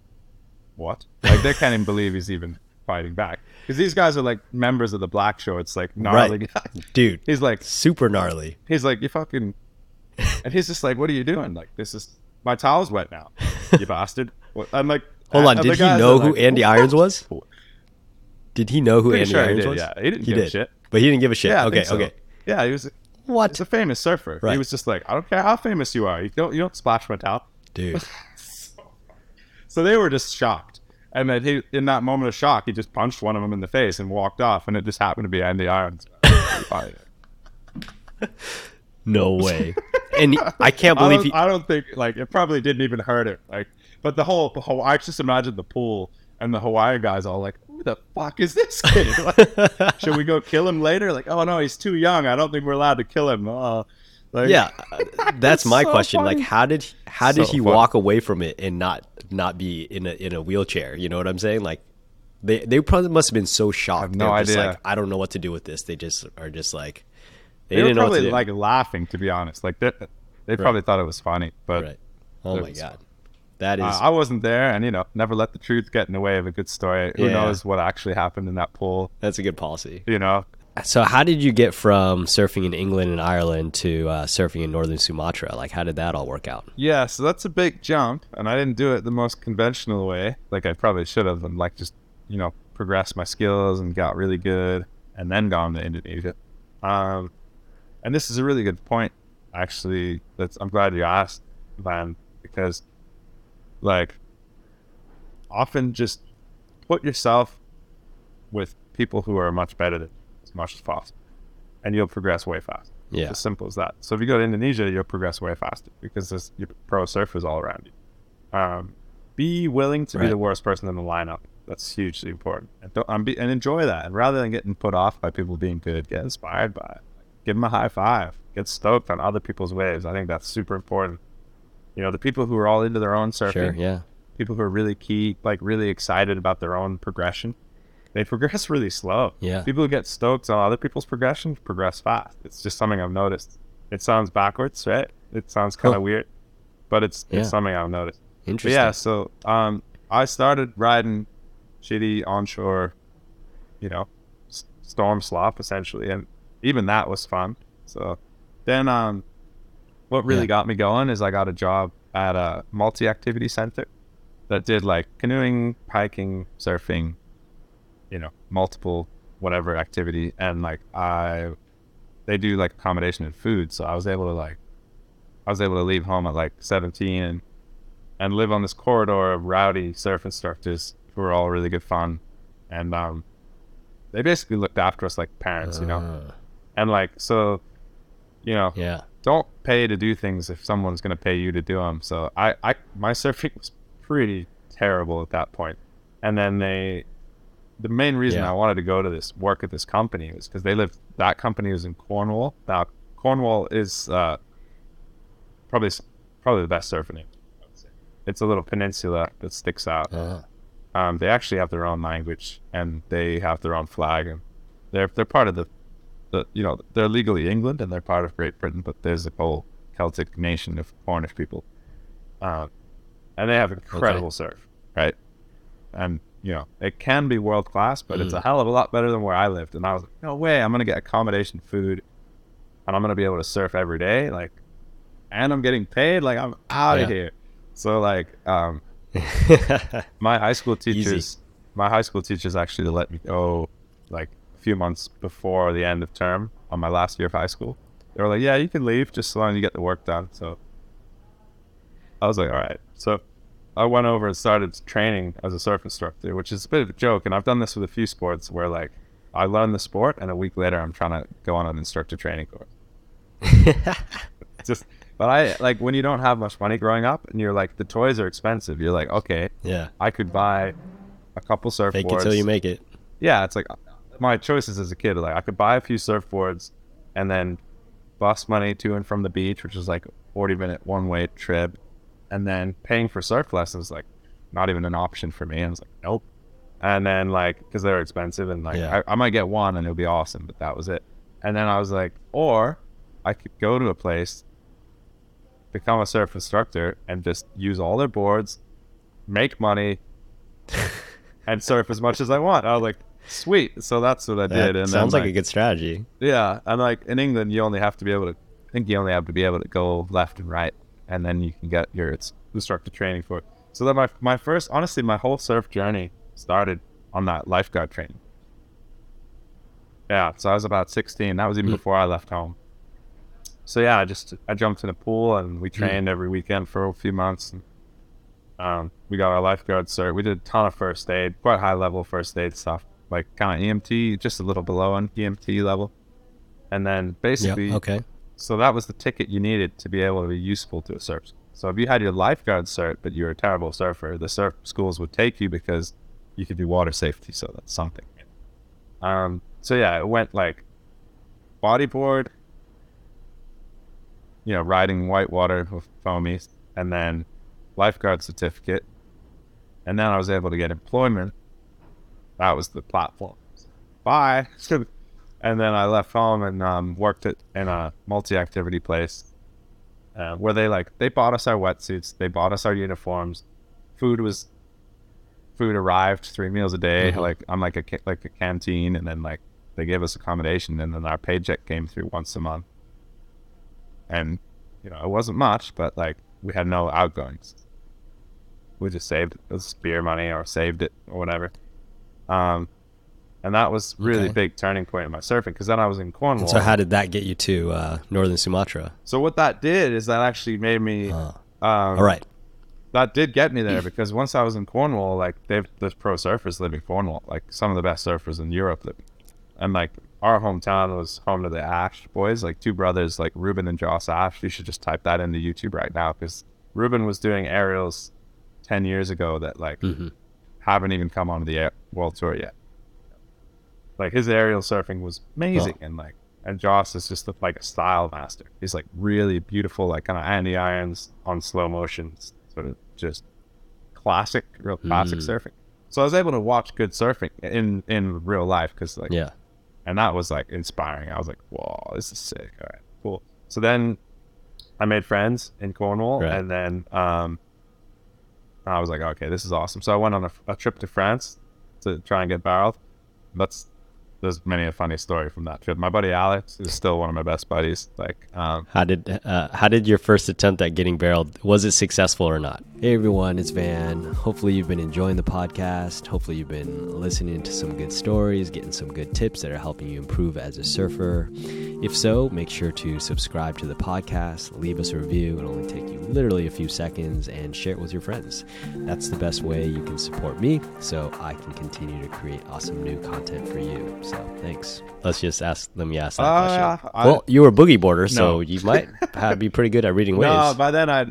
"What?" Like they can't even believe he's even fighting back because these guys are like members of the Black Shorts. It's like gnarly Right. guys. Dude, He's like, super gnarly. he's like, you fucking, and he's just like, what are you doing? Like, this is my towel's wet now, you bastard. I'm like, Hold on, did he know who like, Andy "Oh, Irons was? Did he know who Pretty Andy sure he Irons did, was? yeah. He didn't give a shit. But he didn't give a shit. Yeah, okay, so. okay. Yeah, he was. What? He's a famous surfer. Right. He was just like, I don't care how famous you are. You don't. You don't splash my towel. Dude. So they were just shocked. And then he, in that moment of shock, he just punched one of them in the face and walked off. And it just happened to be Andy Irons. No way. And I can't believe don't, he. I don't think like it probably didn't even hurt it. Like, but the whole, the whole I just imagine the pool and the Hawaiian guys all like, "Who the fuck is this kid? Like, should we go kill him later?" Like, "Oh no, he's too young. I don't think we're allowed to kill him." Uh, like, yeah, uh, that's my so question. Like, how did how did So he funny. walk away from it and not not be in a in a wheelchair? You know what I'm saying? Like, they they probably must have been so shocked. no They're just idea. like, I don't know what to do with this. They just are just like, they, they, were didn't know what to probably do. like laughing to be honest. Like they, they probably thought it was funny, but right. Oh my was god, that is uh, I wasn't there, and you know, never let the truth get in the way of a good story. Who Yeah. knows what actually happened in that pool? that's a good policy. You know, So, how did you get from surfing in England and Ireland to uh, surfing in northern Sumatra? Like, how did that all work out? Yeah, so that's a big jump, and I didn't do it the most conventional way, like I probably should have, and like just you know progressed my skills and got really good, and then gone to Indonesia. Um, and this is a really good point, actually. That's I'm glad you asked, Van, because like often just put yourself with people who are much better than you as much as possible, and you'll progress way fast. Yeah. It's as simple as that. So if you go to Indonesia, you'll progress way faster because there's your pro surfers all around you. Um, be willing to be the worst person in the lineup. That's hugely important, and don't, um, be, and enjoy that. And rather than getting put off by people being good, get inspired by it. Give them a high five. Get stoked on other people's waves. I think that's super important. You know, the people who are all into their own surfing, Sure. Yeah. people who are really key, like really excited about their own progression, they progress really slow. Yeah. People who get stoked on other people's progression progress fast. It's just something I've noticed. It sounds backwards, right? It sounds kind of Huh. weird, but it's Yeah. it's something I've noticed. But Interesting. yeah, so um, I started riding shitty onshore, you know, s- storm slop essentially, and even that was fun. So then, um, what really Yeah. got me going is I got a job at a multi-activity center that did like canoeing, hiking, surfing, you know, multiple whatever activity, and like I, they do like accommodation and food. So I was able to like, I was able to leave home at like 17 and and live on this corridor of rowdy surf instructors who were all really good fun, and um, they basically looked after us like parents, you know, Uh, and like so, you know, yeah. don't pay to do things if someone's going to pay you to do them. So I, I, my surfing was pretty terrible at that point. And then they, the main reason Yeah. I wanted to go to this work at this company was because they lived. That company was in Cornwall. Now Cornwall is uh, probably probably the best surfing. area, I would say. It's a little peninsula that sticks out. Uh, Um, they actually have their own language and they have their own flag, and they're they're part of the, the you know they're legally England and they're part of Great Britain, but there's a whole Celtic nation of Cornish people, um, and they have incredible surf, right? And you know it can be world class, but it's a hell of a lot better than where I lived. And I was like, no way, I'm gonna get accommodation, food, and I'm gonna be able to surf every day, like, and I'm getting paid, like I'm out Yeah. of here. So like, um, my high school Easy. teachers my high school teachers actually let me go like a few months before the end of term on my last year of high school they were like yeah you can leave just so long as you get the work done so I was like, all right. So I went over and started training as a surf instructor, which is a bit of a joke. And I've done this with a few sports where like I learn the sport and a week later I'm trying to go on an instructor training course. Just, but I like when you don't have much money growing up and you're like the toys are expensive. You're like, okay, Yeah. I could buy a couple surfboards. Fake it till you make it. yeah, it's like my choices as a kid. Like I could buy a few surfboards and then bus money to and from the beach, which is like a 40 minute one way trip, and then paying for surf lessons like not even an option for me. I was like, nope. And then like because they're expensive and like Yeah. I, I might get one and it'll be awesome, but that was it. And then I was like, or I could go to a place, become a surf instructor, and just use all their boards, make money, and surf as much as I want. I was like, sweet. So that's what I That did. And sounds then, like, a good strategy. yeah, and like in England, you only have to be able to. I think you only have to be able to go left and right, and then you can get your instructor training for it. So then my my first, honestly, my whole surf journey started on that lifeguard training. Yeah, so I was about 16. That was even Hmm. before I left home. So yeah, I just I jumped in a pool and we trained every weekend for a few months. And, um, we got our lifeguard cert. We did a ton of first aid, quite high level first aid stuff, like kind of EMT, just a little below an EMT level. And then Yeah. basically, Okay. So that was the ticket you needed to be able to be useful to a surf. school. So if you had your lifeguard cert, but you were a terrible surfer, the surf schools would take you because you could do water safety. So that's something. Um. So yeah, it went like bodyboard, you know, riding whitewater with foamies, and then lifeguard certificate, and then I was able to get employment. That was the platform. Bye. and then I left home and um, worked at in a multi-activity place uh, where they like they bought us our wetsuits, they bought us our uniforms, food was food arrived three meals a day, Mhm. like I'm like a like a canteen, and then like they gave us accommodation, and then our paycheck came through once a month, and you know it wasn't much, but like we had no outgoings. We just saved it was beer money or saved it or whatever. Um, and that was really Okay. big turning point in my surfing because then I was in Cornwall. And so how did that get you to uh, northern Sumatra? So what that did is that actually made me. Uh, Um, all right. That did get me there because once I was in Cornwall, like they've there's pro surfers living in Cornwall, like some of the best surfers in Europe live. And like our hometown was home to the Ash boys, like two brothers, like Reubyn and Joss Ash. You should just type that into YouTube right now because Reubyn was doing aerials ten years ago that like Mhm. haven't even come onto the air- world tour yet. Like his aerial surfing was amazing, and like, and Joss is just like a style master. He's like really beautiful, like kind of Andy Irons on slow motion, sort of just classic, real classic Mm. surfing. So I was able to watch good surfing in in real life because like, Yeah. and that was like inspiring. I was like, whoa, this is sick. All right, cool. So then I made friends in Cornwall, Right. and then um, I was like, okay, this is awesome. So I went on a, a trip to France to try and get barreled. That's there's many a funny story from that trip. My buddy Alex is still one of my best buddies. Like, um, How did uh, how did your first attempt at getting barreled? Was it successful or not? Hey everyone, it's Van. Hopefully you've been enjoying the podcast. Hopefully you've been listening to some good stories, getting some good tips that are helping you improve as a surfer. If so, make sure to subscribe to the podcast, leave us a review. It'll only take you literally a few seconds and share it with your friends. That's the best way you can support me so I can continue to create awesome new content for you. So thanks. Let's just ask let me ask that Uh, question. I- well, you were a boogie boarder, so you might have, be pretty good at reading waves. no, by then I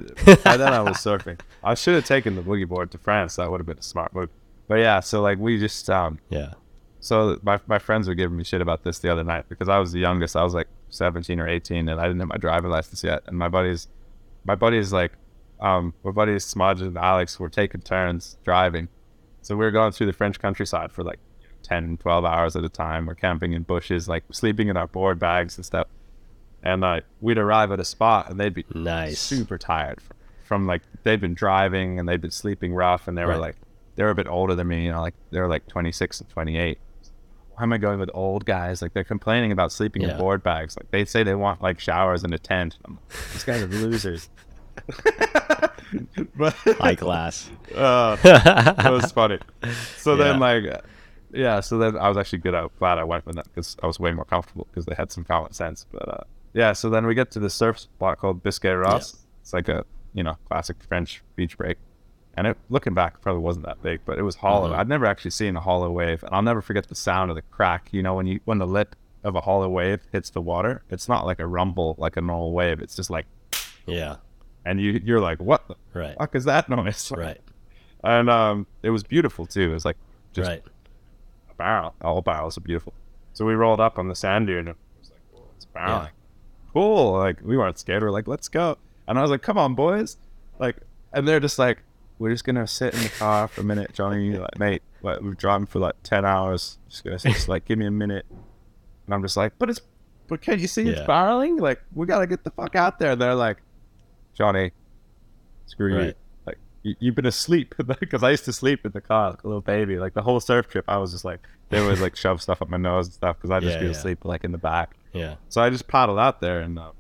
by then I was surfing. I should have taken the boogie board to France. That would have been a smart move. But yeah, so like we just um, yeah. So my my friends were giving me shit about this the other night because I was the youngest. I was like 17 or 18, and I didn't have my driving license yet. And my buddies, my buddies like, um, my buddies Smudge and Alex were taking turns driving. So we were going through the French countryside for like 10, 12 hours at a time. We're camping in bushes, like sleeping in our board bags and stuff. And uh, we'd arrive at a spot, and they'd be Nice. super tired from, from like they'd been driving and they'd been sleeping rough, and they were Right. like they were a bit older than me, you know, like they're like 26 and 28 why am I going with old guys? Like they're complaining about sleeping Yeah. in board bags. Like they say they want like showers and a tent. I'm like, These guys are losers. but High class. uh, that was funny. So then like, yeah. So then I was actually good. I'm glad I went with them because I was way more comfortable because they had some common sense. But uh, yeah. So then we get to the surf spot called Biscarrosse. It's like a you know, classic French beach break. And it, looking back, it probably wasn't that big, but it was hollow. Mhm. I'd never actually seen a hollow wave, and I'll never forget the sound of the crack. You know, when you when the lip of a hollow wave hits the water, it's not like a rumble like a normal wave. It's just like, Yeah. and you you're like, what the Right. fuck is that noise? Right. And um, it was beautiful too. It was like just right. a barrel. All barrels are beautiful. So we rolled up on the sand dune and it was like, "Whoa, it's a barrel. Yeah. Cool. Like we weren't scared. We are like, let's go. And I was like, come on, boys. Like, and they're just like, we're just gonna sit in the car for a minute, Jonny. Like, mate, like, we've driving for like ten hours. Just gonna just like give me a minute. And I'm just like, but it's, but can't you see it's Yeah. barreling? Like, we gotta get the fuck out there. They're like, Jonny, screw you. Like, you, you've been asleep because I used to sleep in the car like a little baby. Like the whole surf trip, I was just like, they would like shove stuff up my nose and stuff because I'd just Yeah, be yeah. asleep like in the back. Yeah. So I just paddled out there and uh,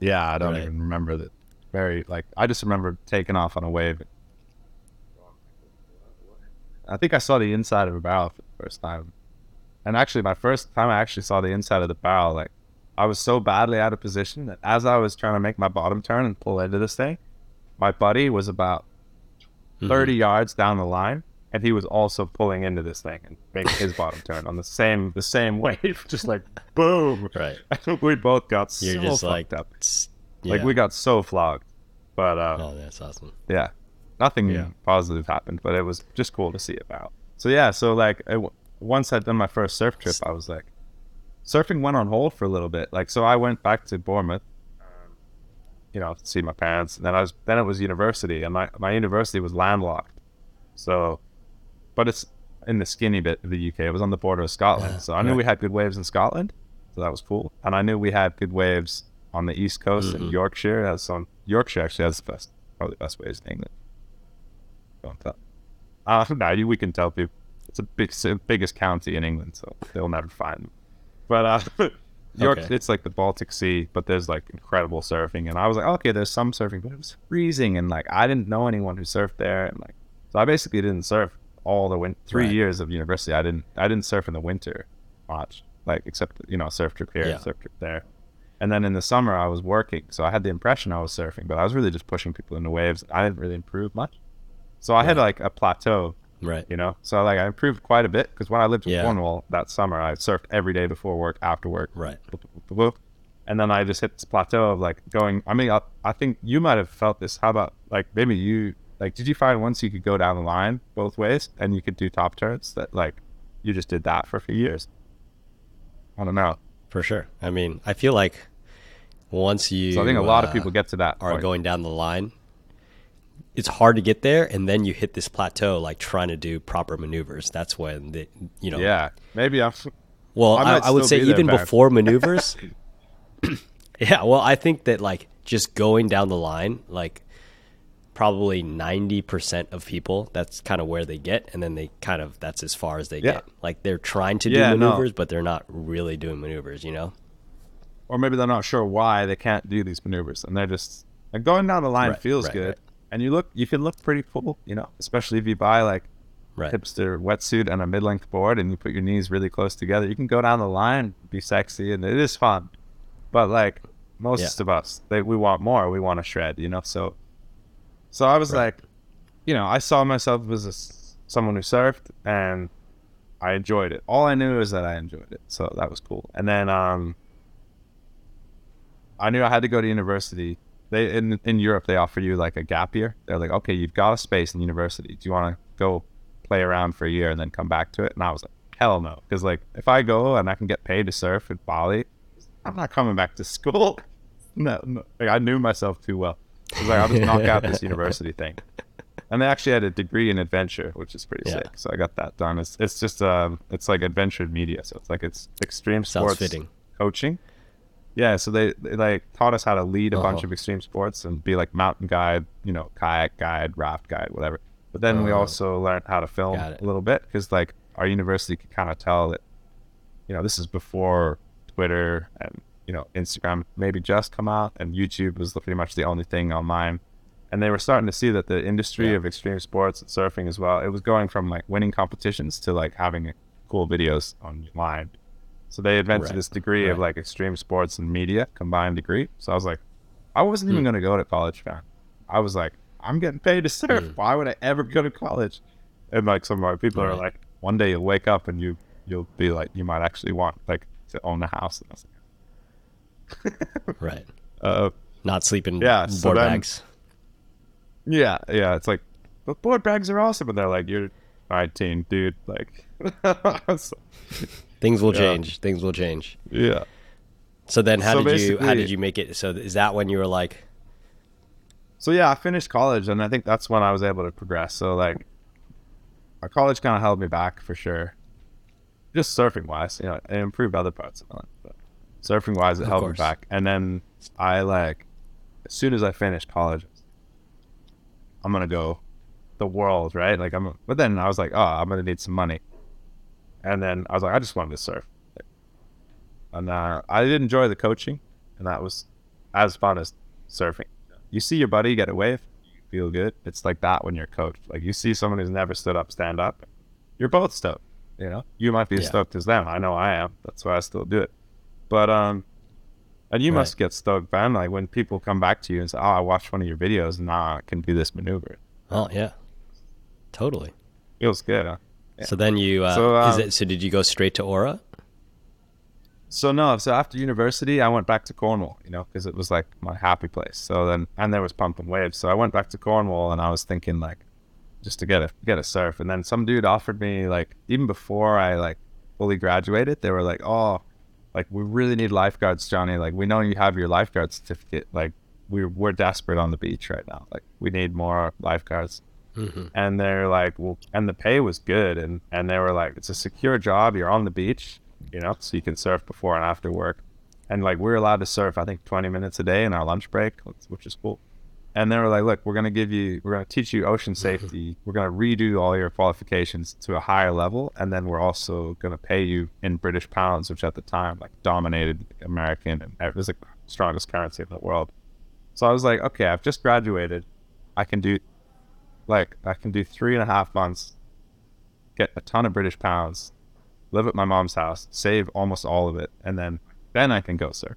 yeah, I don't Right. even remember that. Very like I just remember taking off on a wave. I think I saw the inside of a barrel for the first time, and actually my first time I actually saw the inside of the barrel, like I was so badly out of position that as I was trying to make my bottom turn and pull into this thing, my buddy was about Mhm. 30 yards down the line and he was also pulling into this thing and making his bottom turn on the same the same wave just like boom. Right. I think we both got You're so just fucked like, up. s- like we got so flogged. But uh Oh, that's awesome. yeah. Nothing Yeah. positive happened but it was just cool to see about so yeah so like I w once i'd done my first surf trip i was like surfing went on hold for a little bit. Like so i went back to bournemouth um, you know to see my parents. And then i was then it was university and my, my university was landlocked. So but it's in the skinny bit of the uk it was on the border of scotland Yeah, so i knew right. we had good waves in scotland so that was cool and i knew we had good waves on the east coast in Mhm. yorkshire has some yorkshire actually has the best probably the best waves in england don't tell uh, no, we can tell people. It's a big, the biggest county in England, so they'll never find them. But uh, York, Okay. it's like the Baltic Sea, but there's like incredible surfing. And I was like, okay, there's some surfing, but it was freezing, and like I didn't know anyone who surfed there, and like so I basically didn't surf all the three Right. years of university. I didn't, I didn't surf in the winter much, like except you know surf trip here, Yeah. surf trip there. And then in the summer, I was working, so I had the impression I was surfing, but I was really just pushing people into waves. I didn't really improve much. So I had like a plateau Right. you know so like i improved quite a bit because when i lived in Yeah. cornwall that summer i surfed every day before work after work Right. and then i just hit this plateau of like going i mean i, I think you might have felt this how about like maybe you like did you find once you could go down the line both ways and you could do top turns that like you just did that for a few years i don't know For sure. I mean, I feel like once you so i think a lot of uh, people get to that are point. going down the line, it's hard to get there, and then you hit this plateau, like trying to do proper maneuvers. That's when the you know. yeah maybe i'm Well, I I, I would say be there, even Barrett. before maneuvers. yeah, well, I think that like just going down the line, like probably ninety percent of people, that's kind of where they get, and then they kind of that's as far as they Yeah. get. Like they're trying to Yeah, do no. maneuvers, but they're not really doing maneuvers. You know? or maybe they're not sure why they can't do these maneuvers and they're just like going down the line Right, feels right, good right. and you look you can look pretty cool you know especially if you buy like Right. hipster wetsuit and a mid-length board and you put your knees really close together you can go down the line be sexy and it is fun but like most Yeah. of us they, we want more we want to shred you know so so i was Right. like you know i saw myself as a someone who surfed and i enjoyed it all i knew is that i enjoyed it so that was cool and then um I knew I had to go to university. They in in Europe they offer you like a gap year. They're like, okay, you've got a space in university. Do you want to go play around for a year and then come back to it? And I was like, hell no, because like if I go and I can get paid to surf in Bali, I'm not coming back to school. No, no. Like, I knew myself too well. Like, I'll just knock out this university thing. And they actually had a degree in adventure, which is pretty Yeah. sick. So I got that done. It's it's just um it's like adventure media. So it's like it's extreme sports fitting. coaching. Yeah, so they, they like taught us how to lead a bunch Uh-huh. of extreme sports and be like mountain guide, you know, kayak guide, raft guide, whatever. But then we Uh-huh. also learned how to film a little bit because like our university could kind of tell that, you know, this is before Twitter and you know Instagram maybe just come out and YouTube was pretty much the only thing online. And they were starting to see that the industry Yeah. of extreme sports and surfing as well, it was going from like winning competitions to like having cool videos online. So they invented Right, this degree of like extreme sports and media combined degree. So I was like, I wasn't Hmm. even gonna go to college, man. I was like, I'm getting paid to surf. Hmm. Why would I ever go to college? And like some of my people are like, one day you'll wake up and you you'll be like, you might actually want like to own a house. And I was Right. uh, Not sleeping Yeah, board so then- bags. yeah, yeah. It's like, but board bags are awesome, and they're like, you're 19, dude. Like, so- Things will yeah. change. Things will change. yeah. So then, how So did you how did you make it? So is that when you were like, So yeah, I finished college, and I think that's when I was able to progress. So like, my college kind of held me back for sure, just surfing wise. You know, it improved other parts of my life, but surfing wise, it Of held course. me back. And then I like, as soon as I finished college, I'm gonna go the world, right? Like I'm, but then I was like, oh, I'm gonna need some money, and then I was like, I just wanted to surf, and uh, I did enjoy the coaching, and that was as fun as surfing you see your buddy get a wave, you feel good. It's like that when you're coached. Like you see someone who's never stood up, stand up. You're both stoked. You know, you might be as Yeah. stoked as them. I know I am. That's why I still do it. But um, and you Right. must get stoked, man. Like when people come back to you and say, "Oh, I watched one of your videos, and now I can do this maneuver." oh yeah, totally. Feels good. Huh? Yeah. So then you uh, So, is um, it? So did you go straight to Aura? So no, so after university, I went back to Cornwall, you know, because it was like my happy place. So then, and there was pumping waves. So I went back to Cornwall, and I was thinking like, just to get a get a surf. And then some dude offered me like, even before I like fully graduated, they were like, oh, like we really need lifeguards, Jonny. Like we know you have your lifeguard certificate. Like we're we're desperate on the beach right now. Like we need more lifeguards hmm and they're like well and the pay was good and and they were like it's a secure job you're on the beach you know so you can surf before and after work and like we're allowed to surf i think 20 minutes a day in our lunch break which is cool and they were like look we're going to give you we're going to teach you ocean safety. We're going to redo all your qualifications to a higher level and then we're also going to pay you in british pounds which at the time like dominated american and it was like the strongest currency in the world. So i was like okay i've just graduated. I can do like I can do three and a half months, get a ton of British pounds, live at my mom's house, save almost all of it, and then then I can go surf.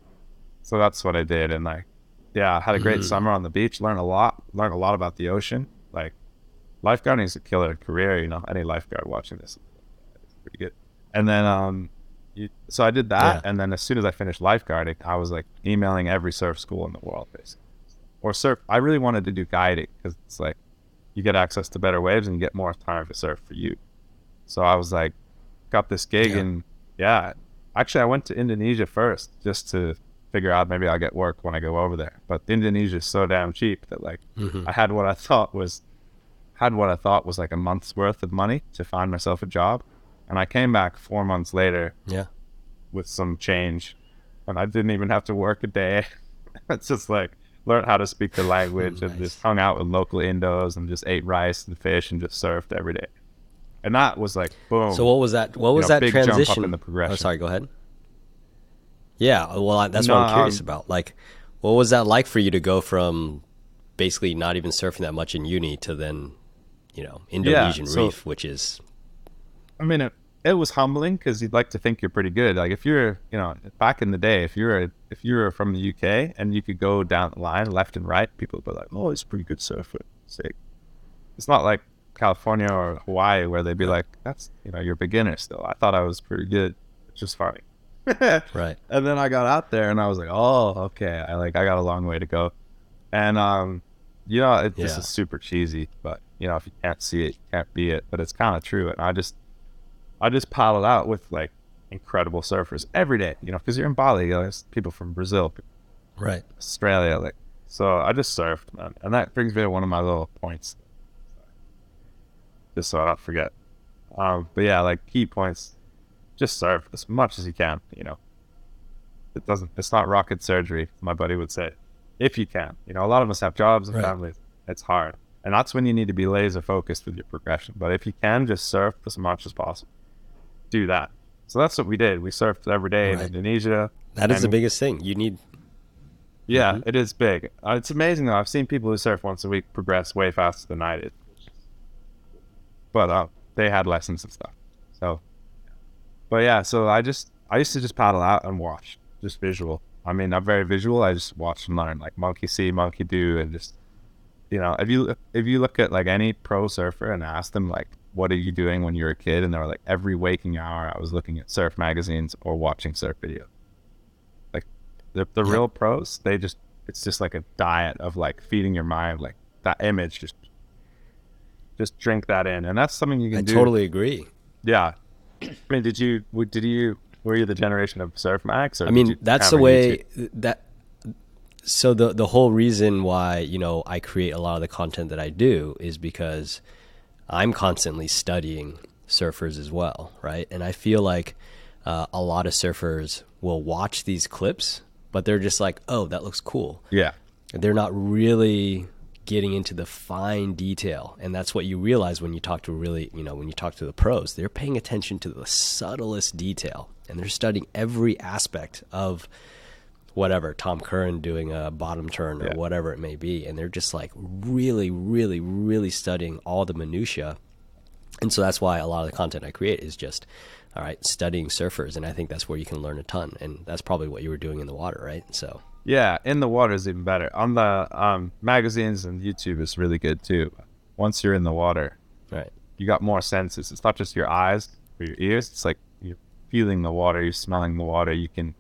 So that's what I did, and like, yeah, I had a great Mhm. summer on the beach. Learned a lot. Learned a lot about the ocean. Like, lifeguarding is a killer career. You know, any lifeguard watching this, is pretty good. And then um, you, so I did that, Yeah. and then as soon as I finished lifeguarding, I was like emailing every surf school in the world, basically, or surf. I really wanted to do guiding because it's like you get access to better waves and you get more time to surf for you. So I was like, got this gig Yeah. and yeah, actually I went to Indonesia first just to figure out maybe I'll get work when I go over there. But Indonesia is so damn cheap that like hmm I had what I thought was had what I thought was like a month's worth of money to find myself a job. And I came back four months later Yeah. with some change and I didn't even have to work a day. it's just like learned how to speak the language and just hung out with local Indos and just ate rice and fish and just surfed every day. And that was like boom. So what was that? What was know, that big jump up transition? in the progression. Oh, sorry. Go ahead. Yeah. Well, I, that's No, what I'm curious um, about. Like, what was that like for you to go from basically not even surfing that much in uni to then, you know, Indonesian so- reef, which is I mean, it, it was humbling because you'd like to think you're pretty good. Like if you're, you know, back in the day, if you're a, if you were from the UK and you could go down the line left and right, people would be like, "Oh, he's a pretty good surfer." Sick. It's not like California or Hawaii where they'd be like, "That's you know, you're a beginner still." I thought I was pretty good, which is funny. right. And then I got out there and I was like, "Oh, okay." I like I got a long way to go, and um, you know, it, this is super cheesy, but you know, if you can't see it, you can't be it. But it's kind of true, and I just, I just paddled out with like incredible surfers every day, you know, because you're in Bali, you know, there's people from Brazil, Right. Australia, like, so I just surfed, man, and that brings me to one of my little points, just so I don't forget. Um, but yeah, like key points, just surf as much as you can, you know. It doesn't, it's not rocket surgery, my buddy would say, if you can. You know, a lot of us have jobs and Right. families. It's hard, and that's when you need to be laser focused with your progression. But if you can, just surf as much as possible. Do that. So that's what we did. We surfed every day Right. in Indonesia. That is the biggest thing. You need. Yeah, Mhm. it is big. Uh, it's amazing though. I've seen people who surf once a week progress way faster than I did. But uh, they had lessons and stuff. So, but yeah, so I just I used to just paddle out and watch, just visual. I mean, I'm very visual. I just watch and learn, like monkey see, monkey do, and just you know, if you if you look at like any pro surfer and ask them like, what are you doing when you're a kid, and they're like, every waking hour I was looking at surf magazines or watching surf video. Like the the real pros, they just it's just like a diet of like feeding your mind, like that image, just just drink that in, and that's something you can I do. totally agree. Yeah. I mean, did you? Did you? Were you the generation of Surf Max? Or I mean, that's the way YouTube? that. So the the whole reason why you know I create a lot of the content that I do is because I'm constantly studying surfers as well, right? And I feel like uh, a lot of surfers will watch these clips, but they're just like, "Oh, that looks cool." Yeah. they're not really getting into the fine detail. And that's what you realize when you talk to really you know when you talk to the pros. They're paying attention to the subtlest detail and they're studying every aspect of whatever tom curran doing a bottom turn or Yeah. whatever it may be and they're just like really really really studying all the minutia and so that's why a lot of the content i create is just all right studying surfers and i think that's where you can learn a ton and that's probably what you were doing in the water right? So Yeah, in the water is even better. On the um, magazines and YouTube is really good too. Once you're in the water, right you got more senses. It's not just your eyes or your ears. It's like you're feeling the water. You're smelling the water. You can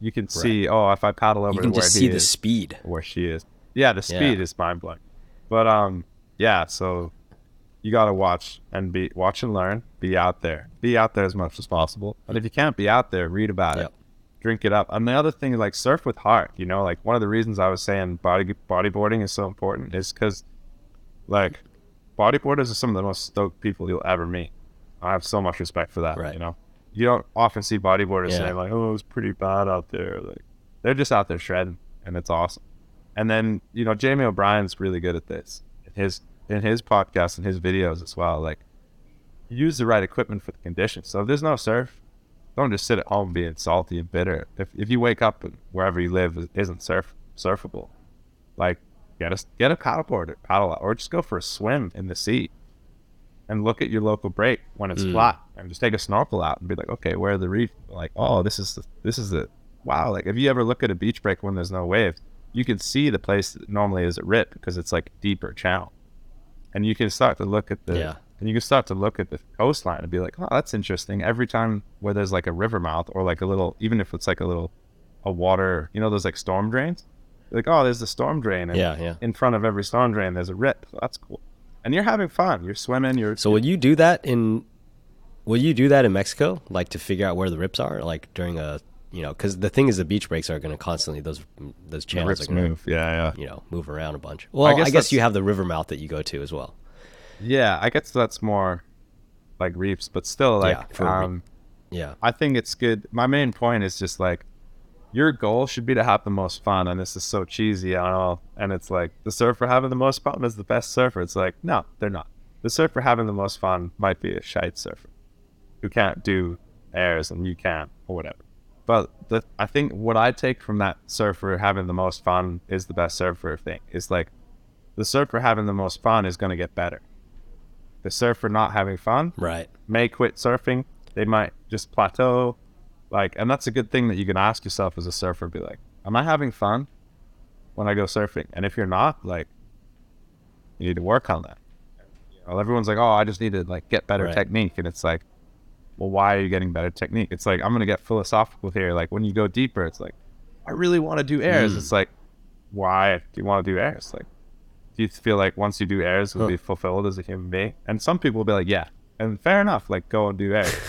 you can see. Oh, if I paddle over you can where just see the is, speed where she is. Yeah, the Yeah. speed is mind blowing. But um, yeah. So you gotta watch and be watch and learn. Be out there. Be out there as much as possible. And if you can't be out there, read about Yep. it. Drink it up. And the other thing, is like surf with heart. You know, like one of the reasons I was saying body bodyboarding is so important is because, like, bodyboarders are some of the most stoked people you'll ever meet. I have so much respect for that. Right. You know, you don't often see bodyboarders Yeah. saying like, "Oh, it's pretty bad out there." Like, they're just out there shredding, and it's awesome. And then you know, Jamie O'Brien's really good at this. In his in his podcast and his videos as well. Like, use the right equipment for the conditions. So if there's no surf, don't just sit at home being salty and bitter. If if you wake up and wherever you live is- isn't surf surfable, like get a get a paddleboard, or paddle out, or just go for a swim in the sea, and look at your local break when it's Mm. flat, and just take a snorkel out and be like, okay, where are the reef? Like, oh, this is the, this is the wow. Like, if you ever look at a beach break when there's no waves, you can see the place that normally is at rip because it's like deeper channel, and you can start to look at the Yeah. And you can start to look at the coastline and be like, oh, that's interesting. Every time where there's like a river mouth or like a little, even if it's like a little, a water, you know, those like storm drains. Like, oh, there's the storm drain. And Yeah, yeah. In front of every storm drain, there's a rip. Oh, that's cool. And you're having fun. You're swimming. You're So will you do that in? Will you do that in Mexico, like to figure out where the rips are, like during a, you know, because the thing is, the beach breaks are going to constantly those those channels are going to move. Yeah, yeah. you know move around a bunch. Well, I guess guess, you have the river mouth that you go to as well. Yeah, I guess that's more like reefs, but still, like, Yeah, um, Yeah, I think it's good. My main point is just like your goal should be to have the most fun. And this is so cheesy, I all. And it's like the surfer having the most fun is the best surfer. It's like, no, they're not. The surfer having the most fun might be a shite surfer who can't do airs and you can't or whatever. But the, I think what I take from that surfer having the most fun is the best surfer thing. It's like the surfer having the most fun is going to get better. The surfer not having fun right. may quit surfing. They might just plateau. Like, and that's a good thing that you can ask yourself as a surfer. Be like, am I having fun when I go surfing? And if you're not, like, you need to work on that. You know, everyone's like, oh, I just need to like get better Right. technique, and it's like, well, why are you getting better technique? It's like I'm gonna get philosophical here. Like when you go deeper, it's like, I really want to do airs. Mm. It's like, why do you want to do airs? Like, you feel like once you do airs, you'll be fulfilled as a human being? And some people will be like, yeah, and fair enough. Like, go and do airs.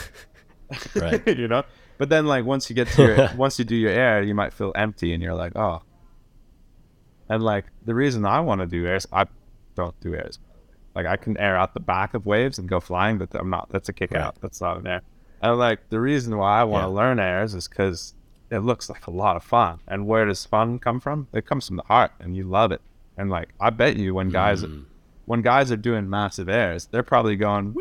Right. you know. But then, like, once you get to your, once you do your air, you might feel empty, and you're like, oh. And like the reason I want to do airs, I don't do airs. Like I can air out the back of waves and go flying, but I'm not. That's a kick Right. out. That's not an air. And like the reason why I want to Yeah. learn airs is because it looks like a lot of fun. And where does fun come from? It comes from the heart, and you love it. And like I bet you, when guys Mm. when guys are doing massive airs, they're probably going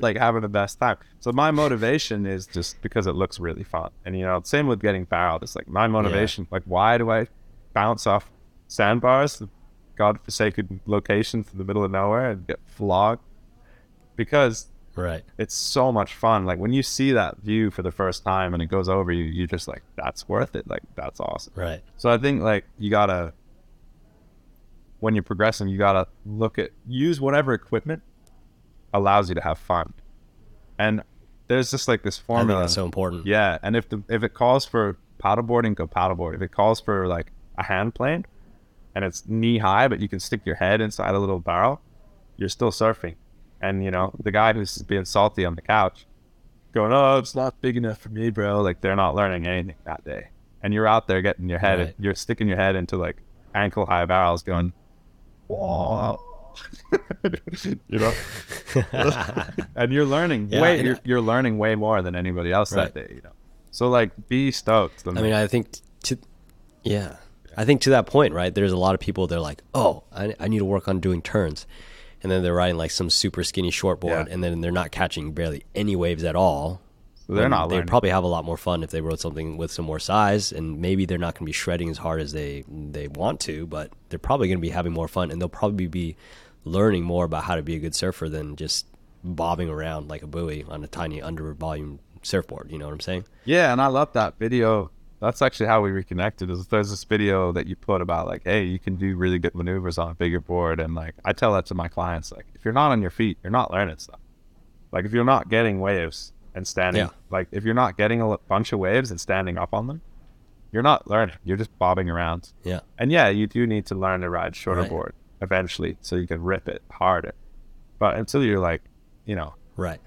like having the best time. So my motivation is just because it looks really fun. And you know, same with getting barreled. It's like my motivation. Like why do I bounce off sandbars, godforsaken locations in the middle of nowhere and get flogged? Because Right. It's so much fun. Like when you see that view for the first time and it goes over you, you're just like, that's worth it. Like that's awesome. Right. So I think like you gotta when you're progressing, you gotta look at use whatever equipment allows you to have fun. And there's just like this formula. that's so important. Yeah, and if the if it calls for paddleboarding, go paddleboard. If it calls for like a hand plane, and it's knee high, but you can stick your head inside a little barrel, you're still surfing. And you know the guy who's being salty on the couch, going, "Oh, it's not big enough for me, bro." Like they're not learning anything that day, and you're out there getting your head, Right. you're sticking your head into like ankle high barrels, going, You know, and you're learning Yeah, way you're, you're learning way more than anybody else Right. that day you know so like be stoked I mean, I think to yeah, I think to that point, right? There's a lot of people. They're like, oh, I, I need to work on doing turns, and then they're riding like some super skinny shortboard, Yeah. and then they're not catching barely any waves at all. They're not They'd probably have a lot more fun if they rode something with some more size, and maybe they're not going to be shredding as hard as they they want to, but they're probably going to be having more fun, and they'll probably be learning more about how to be a good surfer than just bobbing around like a buoy on a tiny under volume surfboard. You know what I'm saying? yeah and i love that video that's actually how we reconnected is there's this video that you put about like hey you can do really good maneuvers on a bigger board and like i tell that to my clients like if you're not on your feet you're not learning stuff like if you're not getting waves and standing Yeah. like if you're not getting a bunch of waves and standing up on them you're not learning you're just bobbing around Yeah. And yeah, you do need to learn to ride shorter Right. board eventually so you can rip it harder. But until you're like, you know, Right.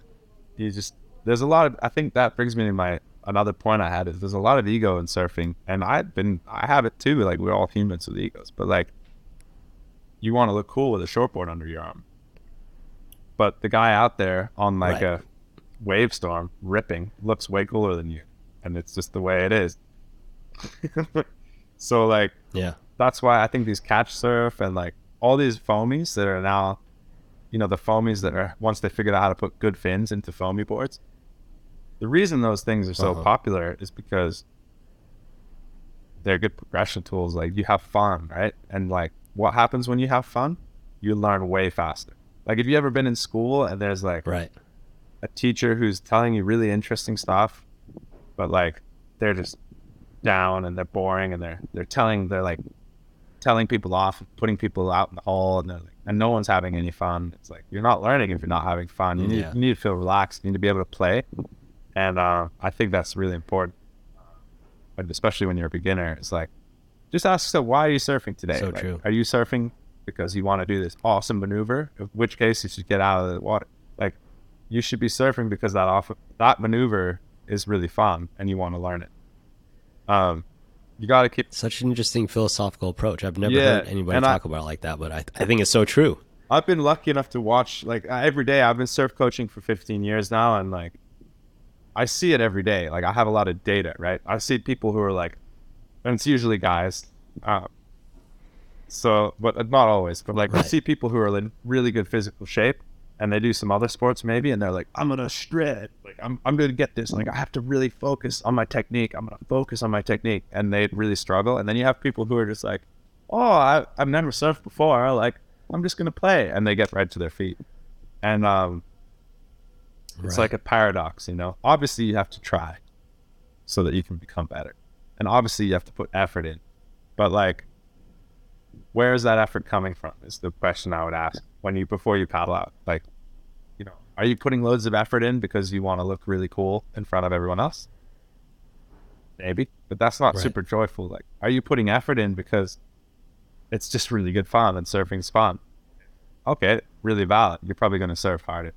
you just there's a lot of I think that brings me to my another point I had is there's a lot of ego in surfing and I've been I have it too, like we're all humans with egos. But like you want to look cool with a shortboard under your arm. But the guy out there on like Right. a Wavestorm ripping looks way cooler than you. And it's just the way it is. so like Yeah. that's why I think these catch surf and like all these foamies that are now, you know, the foamies that are once they figured out how to put good fins into foamy boards. The reason those things are so Uh-huh. popular is because they're good progression tools. Like you have fun, right? And like what happens when you have fun? You learn way faster. Like if you ever been in school and there's like Right. A teacher who's telling you really interesting stuff, but like they're just down and they're boring and they're they're telling they're like telling people off, putting people out in the hall, and they're like, and no one's having any fun. It's like you're not learning if you're not having fun. You need Yeah. you need to feel relaxed. You need to be able to play, and uh, I think that's really important. But especially when you're a beginner, it's like just ask yourself why are you surfing today? So Like, true. Are you surfing because you want to do this awesome maneuver? In which case you should get out of the water. You should be surfing because that off that maneuver is really fun and you want to learn it. Um, you got to keep. Such an interesting philosophical approach. I've never Yeah, heard anybody and I- talk about it like that, but I, I think it's so true. I've been lucky enough to watch like every day. I've been surf coaching for 15 years now, and like I see it every day. Like I have a lot of data, right? I see people who are like, and it's usually guys. Uh, so, but not always. But like I see people who are in really good physical shape, and they do some other sports maybe, and they're like, I'm gonna shred. Like I'm, I'm gonna get this. Like I have to really focus on my technique. I'm gonna focus on my technique, and they really struggle. And then you have people who are just like, oh, I, I've never surfed before. Like I'm just gonna play, and they get right to their feet. And um, it's Right. like a paradox, you know. Obviously, you have to try so that you can become better, and obviously, you have to put effort in. But like, where is that effort coming from? Is the question I would ask when you before you paddle out. Like, are you putting loads of effort in because you want to look really cool in front of everyone else? Maybe, but that's not Right. super joyful. Like, are you putting effort in because it's just really good fun and surfing's fun? Okay, really valid. You're probably going to surf harder.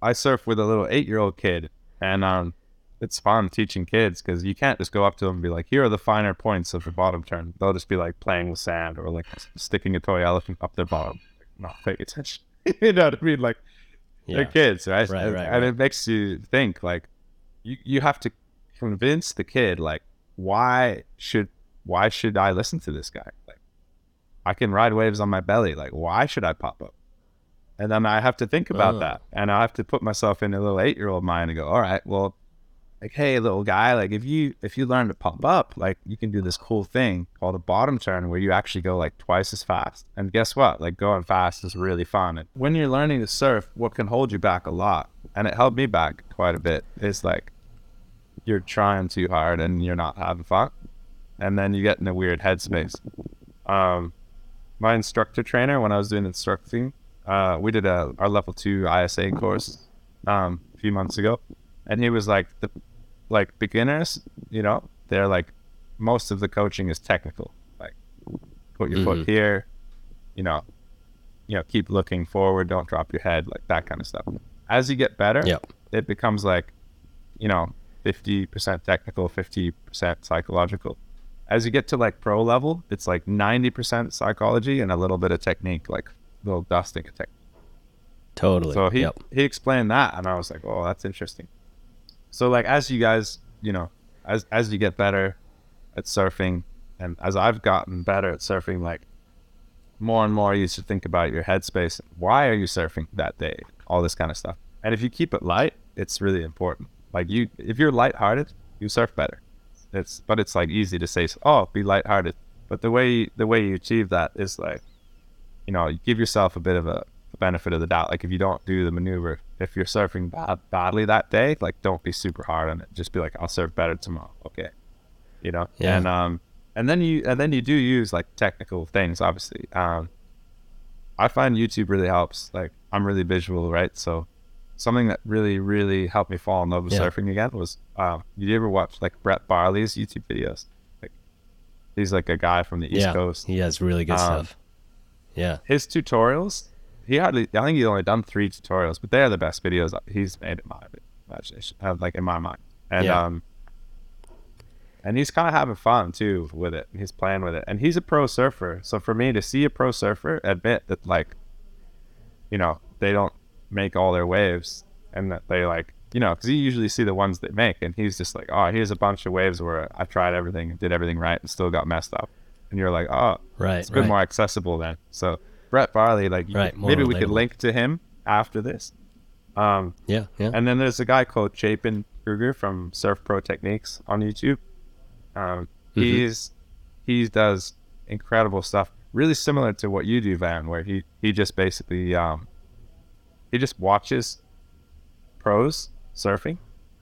I surf with a little eight-year-old kid, and um, it's fun teaching kids because you can't just go up to them and be like, "Here are the finer points of the bottom turn." They'll just be like playing with sand or like sticking a toy elephant up their bottom, like, not paying attention. you know what I mean? Like they're kids, right? Right, and, right, and right. it makes you think like you you have to convince the kid like why should why should I listen to this guy? Like I can ride waves on my belly. Like why should I pop up? And then I have to think about Oh. that, and I have to put myself in a little eight-year-old mind and go, all right, well, like, hey, little guy, like if you if you learn to pop up, like you can do this cool thing called a bottom turn where you actually go like twice as fast. And guess what? Like going fast is really fun. And when you're learning to surf, what can hold you back a lot and it held me back quite a bit. It's like you're trying too hard and you're not having fun, and then you get in a weird headspace. Um, my instructor trainer when I was doing instructing, uh, we did a our level two ISA course um, a few months ago, and he was like the like beginners, you know, they're like most of the coaching is technical, like put your foot Mhm. here, you know, you know, keep looking forward, don't drop your head, like that kind of stuff. As you get better, Yep. it becomes like, you know, fifty percent technical, fifty percent psychological. As you get to like pro level, it's like ninety percent psychology and a little bit of technique, like a little dusting of technique. Totally. So he yep. he explained that, and I was like, "Oh, that's interesting." So like, as you guys, you know, as as you get better at surfing, and as I've gotten better at surfing, like more and more, you should think about your headspace. Why are you surfing that day? All this kind of stuff. And if you keep it light, it's really important. Like you, if you're lighthearted, you surf better. It's but it's like easy to say, "Oh, be lighthearted," but the way the way you achieve that is like, you know, you give yourself a bit of a benefit of the doubt. Like if you don't do the maneuver, if you're surfing bad, badly that day, like don't be super hard on it. Just be like, I'll surf better tomorrow. Okay, you know. Yeah. And um, and then you and then you do use like technical things. Obviously, um, I find YouTube really helps. Like I'm really visual, right? So something that really really helped me fall in love with Yeah. surfing again was um, you ever watch like Brett Barley's YouTube videos? Like he's like a guy from the East yeah. Coast He has really good Um, stuff. Yeah. his tutorials he hardly i think he's only done three tutorials but they're the best videos he's made in my imagination uh, like in my mind and Yeah. um and he's kind of having fun too with it he's playing with it and he's a pro surfer so for me to see a pro surfer admit that like you know they don't make all their waves and that they like you know because you usually see the ones they make and he's just like oh here's a bunch of waves where i tried everything did everything right and still got messed up and you're like oh Right. it's a bit right. more accessible then. So Brett Barley, like Right, could- maybe we could link to him after this. Um, Yeah. Yeah. and then there's a guy called Chapin Kruger from Surf Pro Techniques on YouTube. Um, Mhm. He's he does incredible stuff, really similar to what you do, Van, where he he just basically um, he just watches pros surfing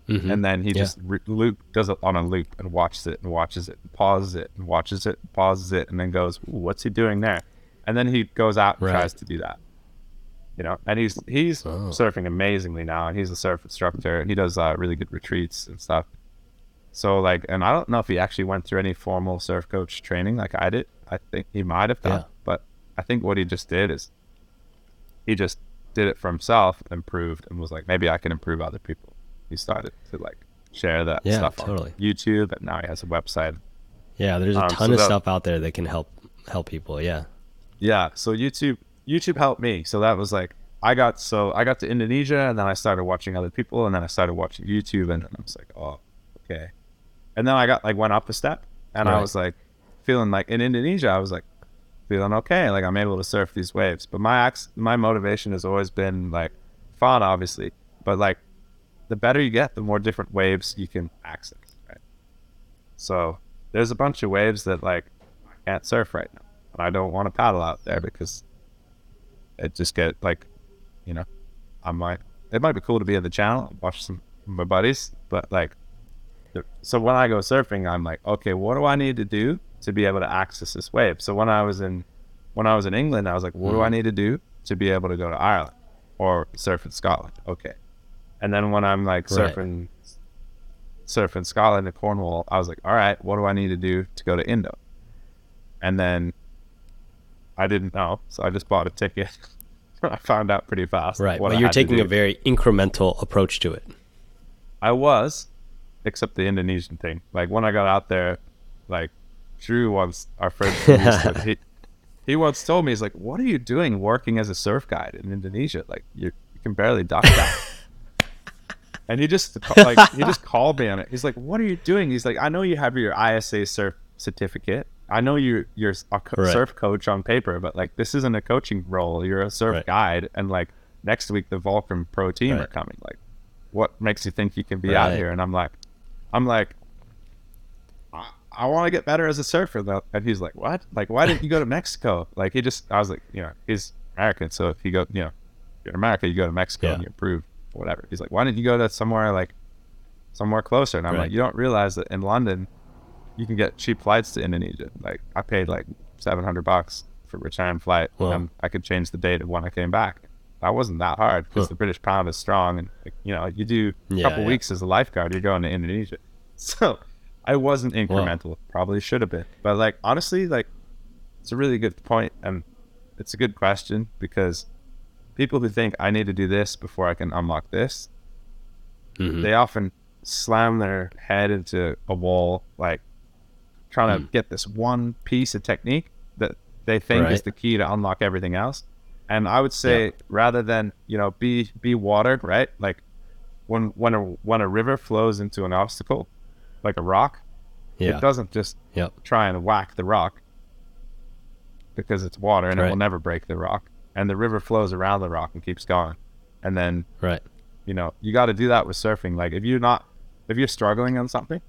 Mhm. and then he Yeah. just re- loop does it on a loop and watches it and watches it and pauses it and watches it and pauses it and then goes what's he doing there and then he goes out and Right. tries to do that you know and he's he's Oh. surfing amazingly now and he's a surf instructor and he does uh, really good retreats and stuff so like and i don't know if he actually went through any formal surf coach training like i did i think he might have done Yeah. but i think what he just did is he just did it for himself improved and was like maybe i can improve other people he started to like share that Yeah, stuff totally. on youtube and now he has a website Yeah. There's a um, ton so of that- stuff out there that can help help people. Yeah. Yeah so youtube youtube helped me. So that was like i got so i got to indonesia and then i started watching other people and then i started watching youtube and i was like oh okay. And then i got like went up a step and i was like feeling like in indonesia i was like feeling okay like i'm able to surf these waves. But my ax- my motivation has always been like fun obviously. But like the better you get the more different waves you can access right? So there's a bunch of waves that like i can't surf right now and i don't want to paddle out there because it just get like you know i might it might be cool to be in the channel and watch some of my buddies but like so when i go surfing i'm like okay what do i need to do to be able to access this wave so when i was in when i was in england i was like what do i Mhm. need to do to be able to go to ireland or surf in scotland okay and then when i'm like Right. surfing surfing scotland and cornwall i was like all right what do i need to do to go to indo and then i didn't know so i just bought a ticket i found out pretty fast Right. I you're taking a very incremental approach to it. I was, except the Indonesian thing. Like when I got out there, like Drew once, our friend, he he once told me, he's like, "What are you doing working as a surf guide in Indonesia? Like you you can barely duck that." and he just like he just called me on it. He's like, "What are you doing?" He's like, "I know you have your ISA surf certificate. I know you you're a co- Right. surf coach on paper, but like this isn't a coaching role. You're a surf Right. guide, and like next week the Volcom Pro team are coming. Like, what makes you think you can be out here?" And I'm like, I'm like, I, I want to get better as a surfer. though. And he's like, what? Like, why didn't you go to Mexico? Like, he just, I was like, you know, he's American. So if you go, you know, you're in America, you go to Mexico Yeah. and you improve. whatever. He's like, why didn't you go to somewhere like somewhere closer? And I'm Right. like, you don't realize that in London, you can get cheap flights to Indonesia. Like I paid like 700 bucks for return flight, Wow. and I could change the date of when I came back. That wasn't that hard because Huh. the British pound is strong, and like, you know, you do a Yeah, couple yeah. weeks as a lifeguard, you're going to Indonesia. So I wasn't incremental. Probably should have been, but like honestly, like it's a really good point, and it's a good question because people who think I need to do this before I can unlock this, Mhm. they often slam their head into a wall, like trying to Mm. get this one piece of technique that they think is the key to unlock everything else. And I would say rather than you know be be watered, right? Like when when a when a river flows into an obstacle, like a rock, yeah. it doesn't just Yep. try and whack the rock because it's water and it will never break the rock. And the river flows around the rock and keeps going. And then, Right. you know, you got to do that with surfing. Like if you're not, if you're struggling on something,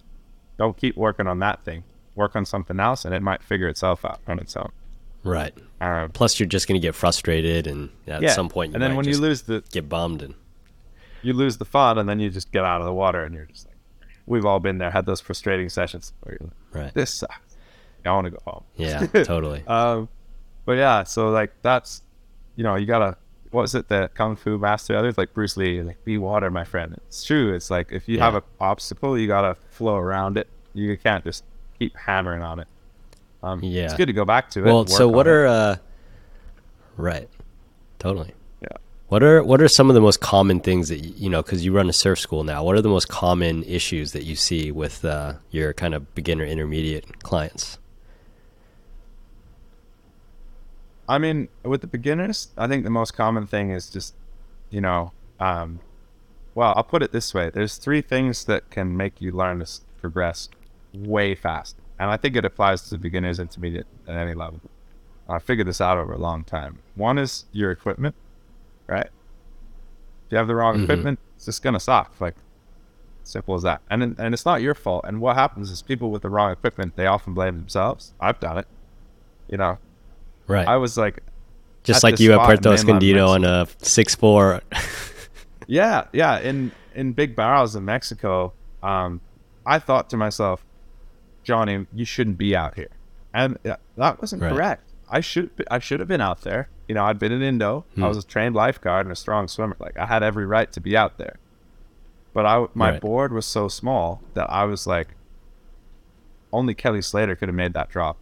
don't keep working on that thing. Work on something else and it might figure itself out on its own. Right. Um, Plus, you're just going to get frustrated, and at yeah. some point, you and then when you lose the, get bummed. And you lose the fun and then you just get out of the water and you're just like, we've all been there, had those frustrating sessions where you're like, right. this sucks. I want to go home. Yeah. totally. Um, but yeah, so like that's, you know, you gotta. What was it? The kung fu master, others like Bruce Lee, like be water, my friend. It's true. It's like if you have an obstacle, you gotta flow around it. You can't just keep hammering on it. Um, Yeah. it's good to go back to it. Well, so what are uh, right? Totally. Yeah. What are what are some of the most common things that you know? Because you run a surf school now. What are the most common issues that you see with uh, your kind of beginner, intermediate clients? I mean, with the beginners, I think the most common thing is just, you know, um, well, I'll put it this way: there's three things that can make you learn to progress way fast, and I think it applies to beginners, intermediate, at any level. I figured this out over a long time. One is your equipment, right? If you have the wrong Mhm. equipment, it's just gonna suck. Like simple as that. And and it's not your fault. And what happens is people with the wrong equipment, they often blame themselves. I've done it. You know, Right. I was like, just like you at Puerto Escondido on a six four. Yeah, yeah. In in big barrels in Mexico, um, I thought to myself, Jonny, you shouldn't be out here, and uh, that wasn't Right. correct. I should I should have been out there. You know, I'd been in Indo. Hmm. I was a trained lifeguard and a strong swimmer. Like I had every right to be out there, but I my Right. board was so small that I was like, only Kelly Slater could have made that drop.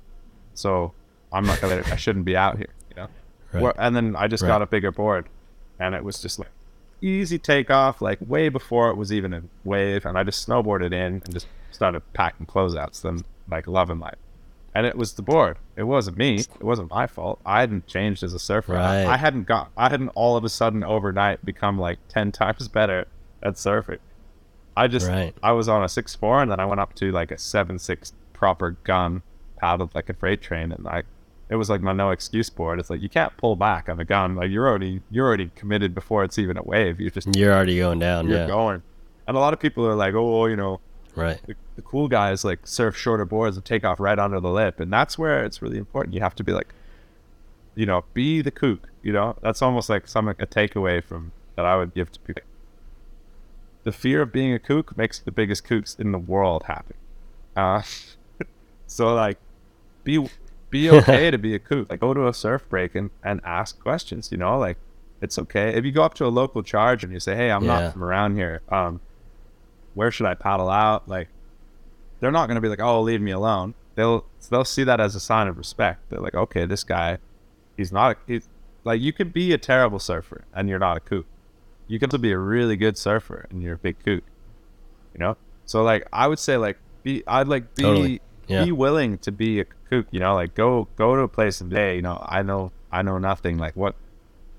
So I'm not gonna. I shouldn't be out here. You know. Right. Where- and then I just got a bigger board, and it was just like easy takeoff, like way before it was even a wave, and I just snowboarded in and just started packing closeouts. Then like loving life, and it was the board. It wasn't me. It wasn't my fault. I hadn't changed as a surfer. I- Right. I hadn't got. I hadn't all of a sudden overnight become like ten times better at surfing. I just Right. I was on a six four, and then I went up to like a seven six proper gun, paddled like a freight train, and I it was like my no excuse board. It's like you can't pull back on a gun. Like you're already you're already committed before it's even a wave. You're just You're already going down. you're yeah. going. And a lot of people are like, oh, you know, Right. the, the cool guys like surf shorter boards and take off right under the lip, and that's where it's really important. You have to be like, you know, be the kook. You know, that's almost like some a takeaway from that I would give to people. The fear of being a kook makes the biggest kooks in the world happy. Uh, so like, be be okay to be a kook. Like, go to a surf break and, and ask questions. You know, like it's okay if you go up to a local charge and you say, "Hey, I'm Yeah. not from around here. Um, where should I paddle out?" Like, they're not going to be like, "Oh, leave me alone." They'll they'll see that as a sign of respect. They're like, "Okay, this guy, he's not a, he's like you could be a terrible surfer and you're not a kook. You can also be a really good surfer and you're a big kook. You know? So like I would say like be I'd like be Totally. Yeah. be willing to be a kook, you know, like go go to a place and say, you know, I know I know nothing. Like what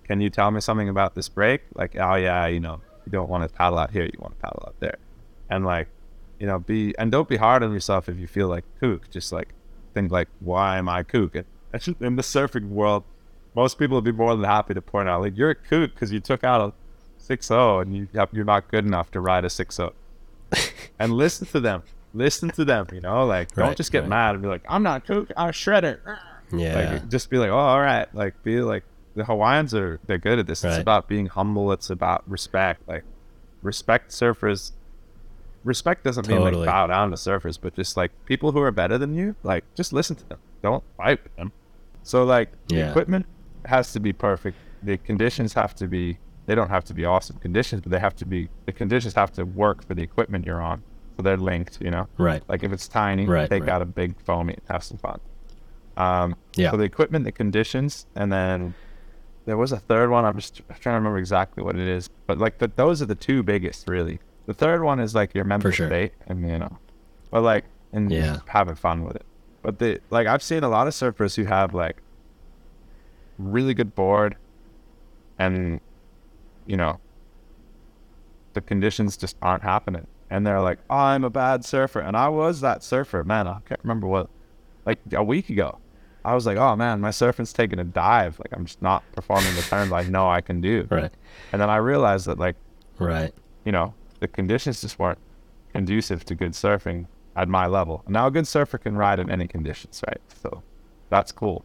can you tell me something about this break? Like, oh yeah, you know, you don't want to paddle out here, you want to paddle out there. And like, you know, be and don't be hard on yourself if you feel like kook. Just like think like, why am I kook? And in the surfing world, most people would be more than happy to point out like you're a kook because you took out a 6-0 and you you're not good enough to ride a 6-0. and listen to them. Listen to them, you know, like don't Right, just get right. mad and be like, I'm not kook, I shred it. Yeah. Like just be like, oh, all right. Like be like the Hawaiians are they're good at this. It's about being humble. It's about respect. Like respect surfers. Respect doesn't mean like bow down to surfers, but just like people who are better than you, like just listen to them. Don't fight with them. So like the equipment has to be perfect. The conditions have to be. They don't have to be awesome conditions, but they have to be. The conditions have to work for the equipment you're on, so they're linked. You know. Right. Like if it's tiny, Right, take right. out a big foamy and have some fun. Um, Yeah. So the equipment, the conditions, and then there was a third one. I'm just trying to remember exactly what it is, but like the, those are the two biggest, really. The third one is like your mental sure. state, and you know, but like and Yeah. having fun with it. But the like I've seen a lot of surfers who have like really good board, and you know, the conditions just aren't happening. And they're like, oh, I'm a bad surfer. And I was that surfer. Man, I can't remember what, like a week ago. I was like, oh man, my surfing's taking a dive. Like I'm just not performing the turns I know I can do. Right. And then I realized that like, Right. you know, the conditions just weren't conducive to good surfing at my level. Now a good surfer can ride in any conditions, right? So that's cool.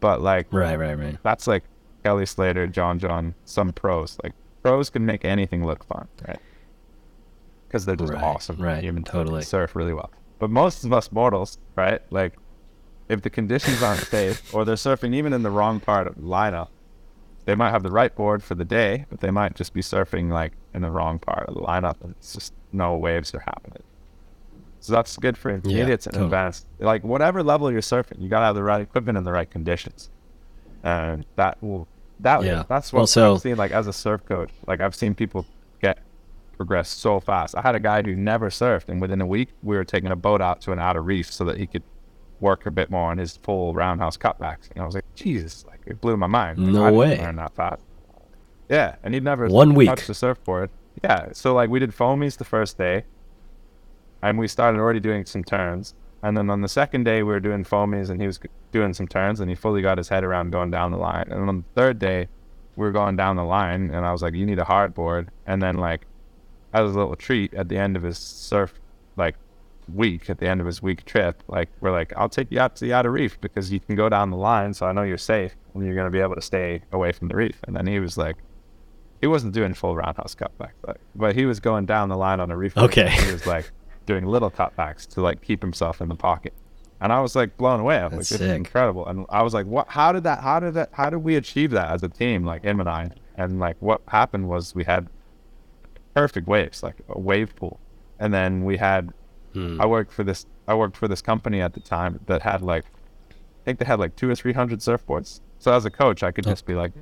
But like Right. Right. Right. that's like Kelly Slater, John John, some pros. Like pros can make anything look fun, right? Because they're just Right, awesome. right, Human totally. surf really well. But most of us mortals, right? Like if the conditions aren't safe or they're surfing even in the wrong part of the lineup, they might have the right board for the day, but they might just be surfing like in the wrong part of the lineup and it's just no waves are happening. So that's good for intermediates and totally. advanced. Like whatever level you're surfing, you gotta have the right equipment and the right conditions. And that will that Yeah. that's what Well, so- I've seen like as a surf coach. Like I've seen people get progress so fast. I had a guy who never surfed and within a week we were taking a boat out to an outer reef so that he could work a bit more on his full roundhouse cutbacks. And I was like, Jesus, like it blew my mind. Like, No I way. Learn that fast. Yeah, and he'd never One week. touched the surfboard. Yeah, so like we did foamies the first day, and we started already doing some turns. And then on the second day we were doing foamies, and he was doing some turns, and he fully got his head around going down the line. And on the third day, we were going down the line, and I was like, "You need a hard board." And then like, as a little treat at the end of his surf like week, at the end of his week trip, like we're like, "I'll take you out to the outer reef because you can go down the line, so I know you're safe, and you're gonna be able to stay away from the reef." And then he was like, he wasn't doing full roundhouse cutback, but, but he was going down the line on a reef. Okay. He was like doing little cutbacks to like keep himself in the pocket. And I was like blown away. I was like, That's this is incredible. And I was like, what, how did that, how did that, how did we achieve that as a team? Like him and I. And like what happened was we had perfect waves, like a wave pool. And then we had, Hmm. I worked for this, I worked for this company at the time that had like, I think they had like two or 300 surfboards. So as a coach, I could Oh. just be like,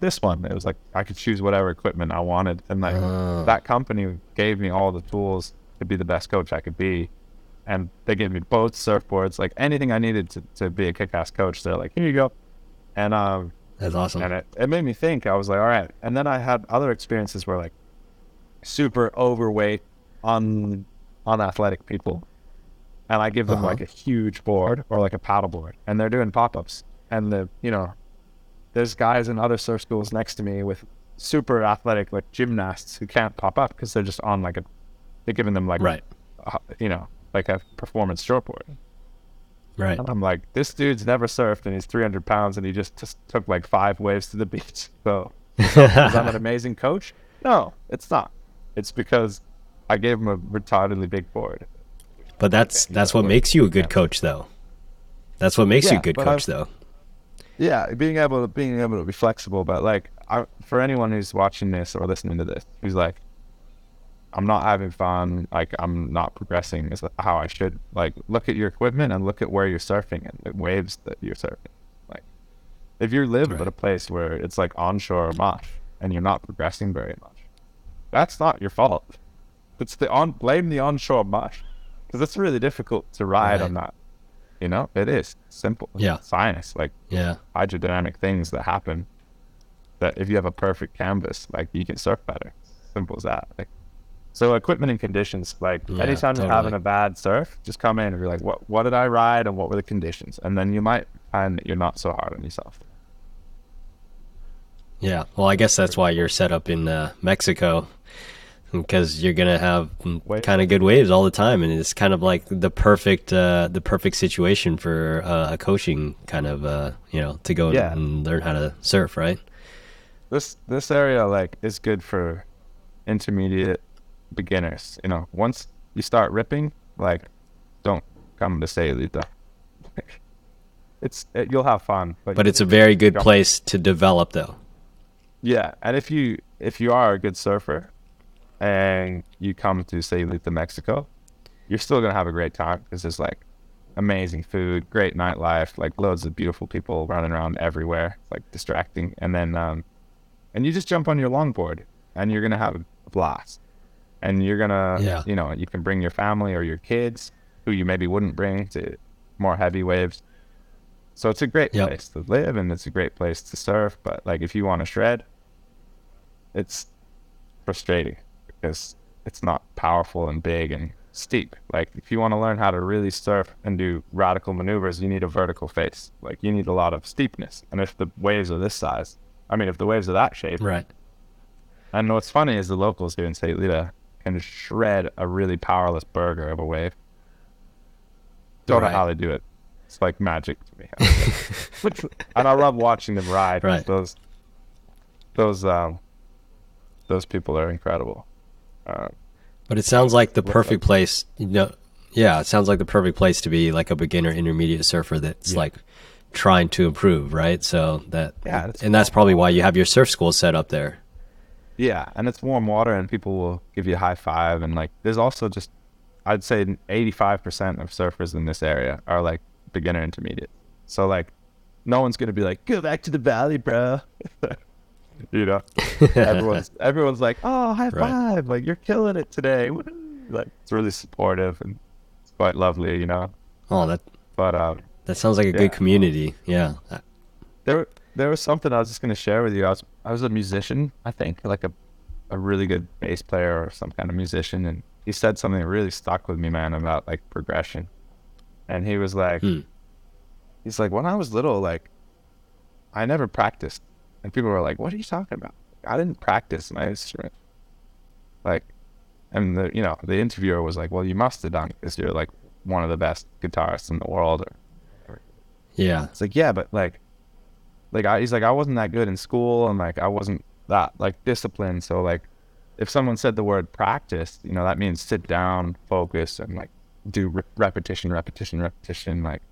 this one. It was like I could choose whatever equipment I wanted, and like Oh. that company gave me all the tools to be the best coach I could be, and they gave me boats, surfboards, like anything I needed to, to be a kick-ass coach. They're like, here you go, and um, That's awesome. and it, it made me think. I was like, all right. And then I had other experiences where like super overweight, un unathletic people, and I give them Uh-huh. like a huge board or like a paddle board, and they're doing pop ups, and the you know, there's guys in other surf schools next to me with super athletic like gymnasts who can't pop up because they're just on like a, they're giving them like Right. a, you know, like a performance shortboard. Right. And I'm like, this dude's never surfed and he's 300 pounds and he just, just took like five waves to the beach. So is that an amazing coach? No, it's not. It's because I gave him a retardedly big board. But that's that's what makes you a good coach, though. That's what makes you a good coach, I've- though. Yeah, being able to being able to be flexible, but like I, for anyone who's watching this or listening to this, who's like, I'm not having fun, like I'm not progressing is how I should. Like, look at your equipment and look at where you're surfing and the waves that you're surfing. Like, if you live Right. at a place where it's like onshore or much and you're not progressing very much, that's not your fault. It's the on blame the onshore mush because it's really difficult to ride on that. You know, it is simple. Yeah. science. Like Yeah. hydrodynamic things that happen that if you have a perfect canvas, like you can surf better. Simple as that. Like so equipment and conditions, like Yeah, anytime you're having a bad surf, just come in and be like, What what did I ride and what were the conditions? And then you might find that you're not so hard on yourself. Yeah. Well, I guess that's why you're set up in uh, Mexico because you're gonna have kind of good waves all the time, and it's kind of like the perfect uh, the perfect situation for uh, a coaching kind of uh, you know to go Yeah. and learn how to surf, right? This this area like is good for intermediate, beginners. You know, once you start ripping, like, don't come to say Sayulita. it's it, you'll have fun, but But it's a very good place to develop, though. yeah. And if you if you are a good surfer, and you come to say Sayulita, Mexico, you're still gonna have a great time because there's like amazing food, great nightlife, like loads of beautiful people running around everywhere, like distracting. And then, um, and you just jump on your longboard and you're gonna have a blast. And you're gonna, Yeah. you know, you can bring your family or your kids who you maybe wouldn't bring to more heavy waves. So it's a great Yep. place to live and it's a great place to surf. But like if you want to shred, it's frustrating because it's not powerful and big and steep. Like if you want to learn how to really surf and do radical maneuvers, you need a vertical face. Like you need a lot of steepness. And if the waves are this size, I mean, if the waves are that shape, Right. and what's funny is the locals here in Sayulita can shred a really powerless burger of a wave. Don't Right. know how they do it. It's like magic to me. and I love watching them ride. Right. Those, those, um, those people are incredible. Uh, But it sounds like the perfect place. You know, yeah, it sounds like the perfect place to be like a beginner intermediate surfer that's Yeah. like trying to improve, right? So that, Yeah, and that's probably why you have your surf school set up there. Yeah, and it's warm water, and people will give you a high five, and like, there's also just, I'd say, 85% of surfers in this area are like beginner intermediate. So like, no one's gonna be like, go back to the valley, bro. you know, everyone's everyone's like, oh, high Right. five, like you're killing it today. Woo-hoo. Like, it's really supportive and it's quite lovely, you know. Oh, that But um, that sounds like a Yeah. good community. Yeah. There there was something I was just gonna share with you. I was I was a musician, I think, like a a really good bass player or some kind of musician, and he said something that really stuck with me, man, about like progression. And he was like, Hmm. he's like, when I was little, like, I never practiced, and people were like, "What are you talking about?" I didn't practice my instrument. Like, and the you know the interviewer was like, "Well, you must have done because you're like one of the best guitarists in the world." Or Yeah. it's like, yeah, but like, like I, he's like, I wasn't that good in school, and like I wasn't that like disciplined. So like, if someone said the word practice, you know, that means sit down, focus, and like do re- repetition, repetition, repetition, like.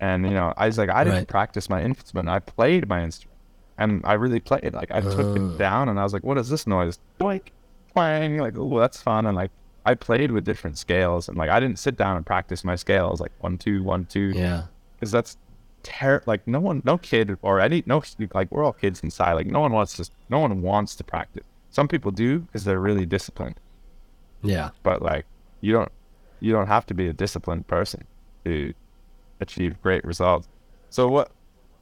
And you know, I was like, I didn't Right. practice my instrument. I played my instrument, and I really played. Like I took Oh. it down, and I was like, what is this noise? Doink, twang. Like, oh, that's fun. And like, I played with different scales, and like, I didn't sit down and practice my scales, like one, two, one, two Yeah. because that's ter- like no one no kid or any no like we're all kids inside like no one wants to no one wants to practice some people do because they're really disciplined Yeah. but like you don't you don't have to be a disciplined person to achieve great results so what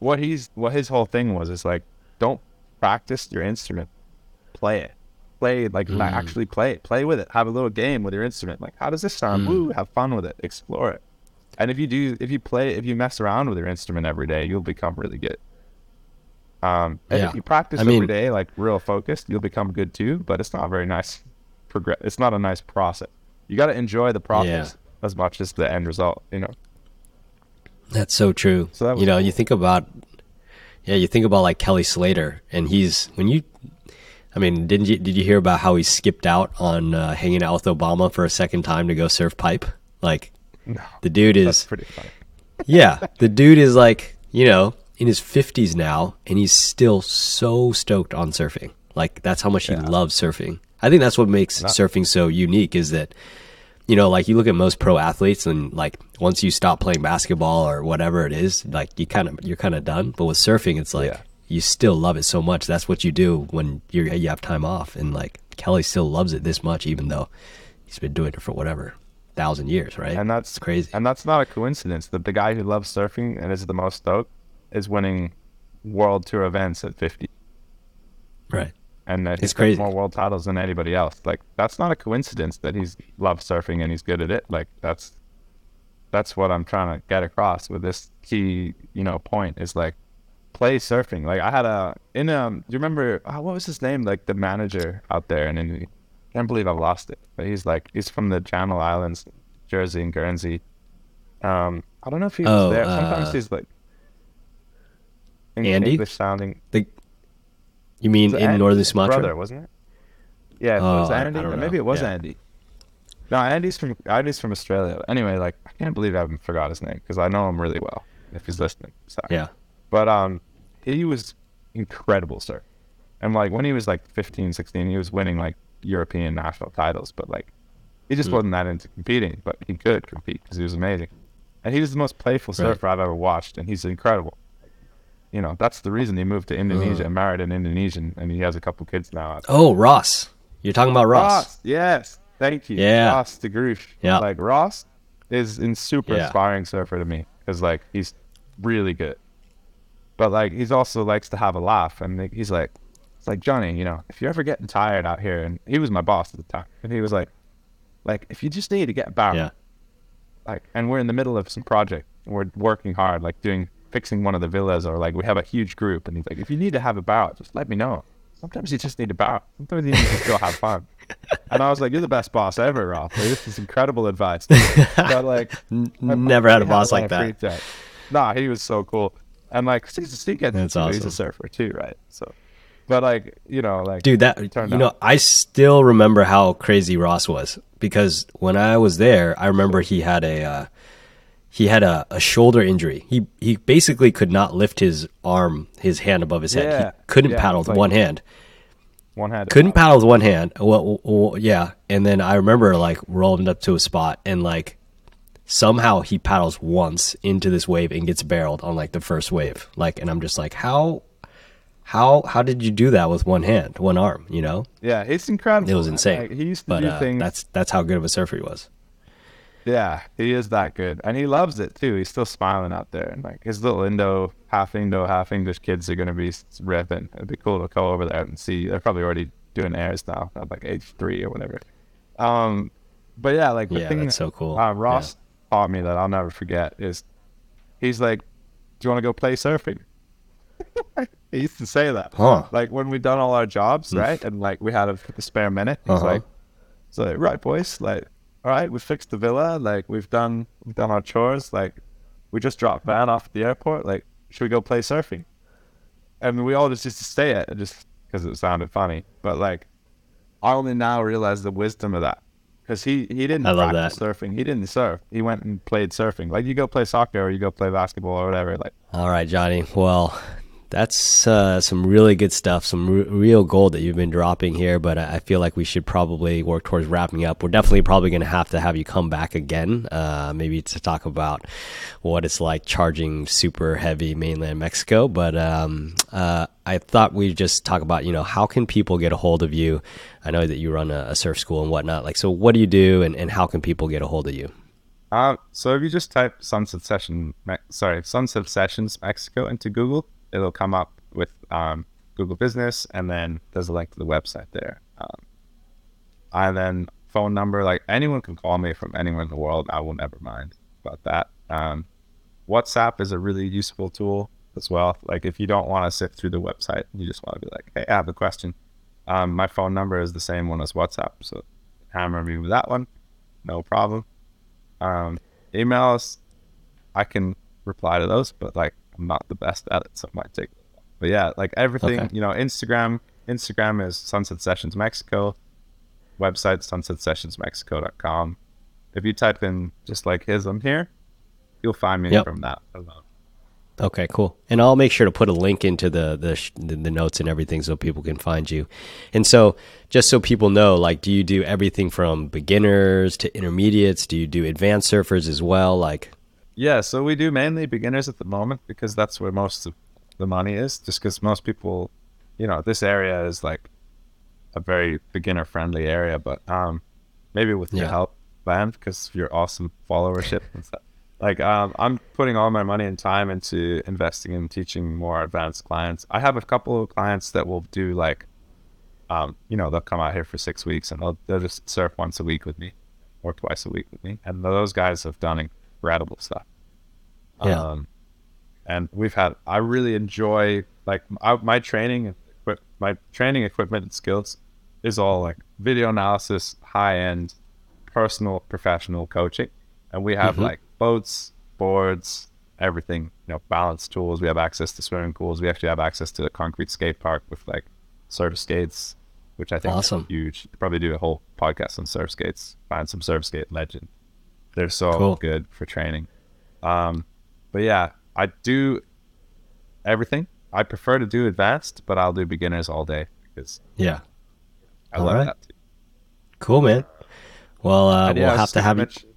what he's what his whole thing was is like don't practice your instrument. Play it. Play like Mm. actually play it. Play with it. Have a little game with your instrument. Like how does this sound Mm. woo have fun with it. Explore it. And if you do if you play if you mess around with your instrument every day you'll become really good. Um and Yeah. if you practice I every mean- day like real focused you'll become good too but it's not very nice progress it's not a nice process. You got to enjoy the process as much as the end result you know That's so true. So that you know, cool. you think about, yeah, you think about like Kelly Slater, and he's when you, I mean, didn't you did you hear about how he skipped out on uh, hanging out with Obama for a second time to go surf pipe? Like, no the dude is, pretty funny yeah, the dude is like, you know, in his fifties now, and he's still so stoked on surfing. Like, that's how much he loves surfing. I think that's what makes surfing so unique is that you know, like you look at most pro athletes and like once you stop playing basketball or whatever it is, like you kind of you're kind of done. But with surfing, it's like Yeah. you still love it so much. That's what you do when you you have time off. And like Kelly still loves it this much, even though he's been doing it for whatever thousand years, right? and that's it's crazy. and that's not a coincidence that the guy who loves surfing and is the most stoked is winning world tour events at 50 right. And that It's he's got crazy. more world titles than anybody else. Like that's not a coincidence that he's loves surfing and he's good at it. Like that's that's what I'm trying to get across with this key, you know, point is like play surfing. Like I had a in um do you remember oh, what was his name? Like the manager out there and in I can't believe I've lost it. But he's like he's from the Channel Islands, Jersey and Guernsey. Um I don't know if he was Oh, there. Sometimes uh, he's like Andy? English sounding The you mean in northern Sumatra? brother, wasn't it? Yeah, if it was Oh, I- I Andy. don't know. maybe it was Yeah. Andy. No, Andy's from Andy's from Australia. Anyway, like I can't believe I haven't forgot his name because I know him really well. If he's listening, sorry. Yeah. But um, he was incredible, sir. And like when he was like 15, 16, he was winning like European national titles. But like he just Hmm. wasn't that into competing. But he could compete because he was amazing. And he was the most playful Right. surfer I've ever watched, and he's incredible. You know, that's the reason he moved to Indonesia Uh. and married an Indonesian, and he has a couple kids now. Oh, Ross. You're talking about Ross. Ross, yes, thank you. Yeah. Ross de Groof. Yeah. like Ross is in super Yeah. inspiring surfer to me because like he's really good, but like he's also likes to have a laugh, and he's like, it's like Jonny, you know, if you're ever getting tired out here, and he was my boss at the time, and he was like, like if you just need to get a barrel, Yeah. like, and we're in the middle of some project, we're working hard, like doing fixing one of the villas, or like we have a huge group, and he's like, if you need to have a barrel, just let me know. Sometimes you just need a barrel. Sometimes you need to just go have fun. And I was like, "You're the best boss ever, Rob. Like, this is incredible advice." But like, never had a boss lot like that. Nah, he was so cool. And like, he's, he gets That's know, He's a surfer too, right? So, but like, you know, like, Dude, that you turned know, I still remember how crazy Ross was because when I was there, I remember he had a uh, he had a, a shoulder injury. He he basically could not lift his arm, his hand above his head. Yeah. He couldn't Yeah, paddle with like- one hand. one hand. Couldn't paddle with one hand. Well, well, yeah, and then I remember like rolling up to a spot and like somehow he paddles once into this wave and gets barreled on like the first wave. Like, and I'm just like, how, how, how did you do that with one hand, one arm? You know, Yeah, it's incredible. it was insane. Like, he used to but do uh, things. that's that's how good of a surfer he was. Yeah, he is that good, and he loves it too. He's still smiling out there, and like his little Indo, half Indo, half English kids are gonna be ripping. It'd be cool to go over there and see. They're probably already doing airs now, at like age three or whatever. Um, but yeah, like the Yeah, thing that's that, so cool. Uh, Ross taught me that I'll never forget is, he's like, "Do you want to go play surfing?" he used to say that. Huh. Like when we've done all our jobs, right, and like we had a, a spare minute. He's Uh-huh. like, so right, boys, like, all right, we fixed the villa, like we've done we've done our chores, like we just dropped Van off at the airport, like should we go play surfing? And we all just used to stay it just because it sounded funny, but like I only now realize the wisdom of that because he he didn't I love practice surfing, he didn't surf, he went and played surfing. Like you go play soccer or you go play basketball or whatever, like All right, Jonny. Well, that's uh, some really good stuff, some real gold that you've been dropping here. But I feel like we should probably work towards wrapping up. We're definitely probably going to have to have you come back again, uh, maybe to talk about what it's like charging super heavy mainland Mexico. But um, uh, I thought we'd just talk about, you know, how can people get a hold of you? I know that you run a, a surf school and whatnot. Like, so what do you do, and, and how can people get a hold of you? Uh, so if you just type Sunset Session, sorry, Sunset Sessions Mexico into Google, it'll come up with um, Google Business, and then there's a link to the website there. Um, and then phone number, like anyone can call me from anywhere in the world. I will never mind about that. Um, WhatsApp is a really useful tool as well. Like if you don't want to sift through the website, you just want to be like, hey, I have a question. Um, my phone number is the same one as WhatsApp, so hammer me with that one, no problem. Um, emails, I can reply to those, but like I'm not the best at it, so it might take. But yeah, like everything, Okay. you know, Instagram. Instagram is Sunset Sessions Mexico. Website sunsetsessionsmexico.com. If you type in just like his, I'm here, you'll find me Yep. from that alone. Okay, cool. And I'll make sure to put a link into the the, sh- the the notes and everything so people can find you. And so, just so people know, like, do you do everything from beginners to intermediates? Do you do advanced surfers as well? Like, Yeah, so we do mainly beginners at the moment because that's where most of the money is. Just because most people, you know, this area is like a very beginner friendly area. But um, maybe with your Yeah. help, Van, because of your awesome followership and stuff. Like um, I'm putting all my money and time into investing in teaching more advanced clients. I have a couple of clients that will do like, um, you know, they'll come out here for six weeks and they'll they'll just surf once a week with me, or twice a week with me, and those guys have done incredible stuff. Yeah. Um, and we've had. I really enjoy like I, my training my training equipment and skills is all like video analysis, high end, personal, professional coaching, and we have Mhm. like boats, boards, everything. You know, balance tools. We have access to swimming pools. We actually have access to a concrete skate park with like surf skates, which I think Awesome. is huge. Probably do a whole podcast on surf skates. Find some surf skate legend. They're so Cool. good for training. Um, but yeah, I do everything. I prefer to do advanced, but I'll do beginners all day because Yeah. I All love right. that. Too. Cool, man. Well, uh, yeah, we'll have to have you. mention-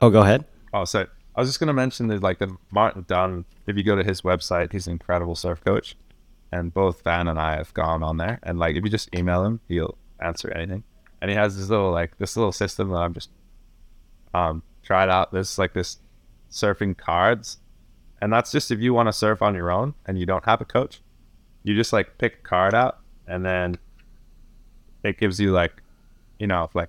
Oh, go ahead. Oh, sorry. I was just gonna mention that like the Martin Dunn. If you go to his website, he's an incredible surf coach, and both Van and I have gone on there. And like, if you just email him, he'll answer anything. And he has this little like this little system that I'm just um tried out. This like this surfing cards, and that's just if you want to surf on your own and you don't have a coach, you just like pick a card out, and then it gives you like, you know, like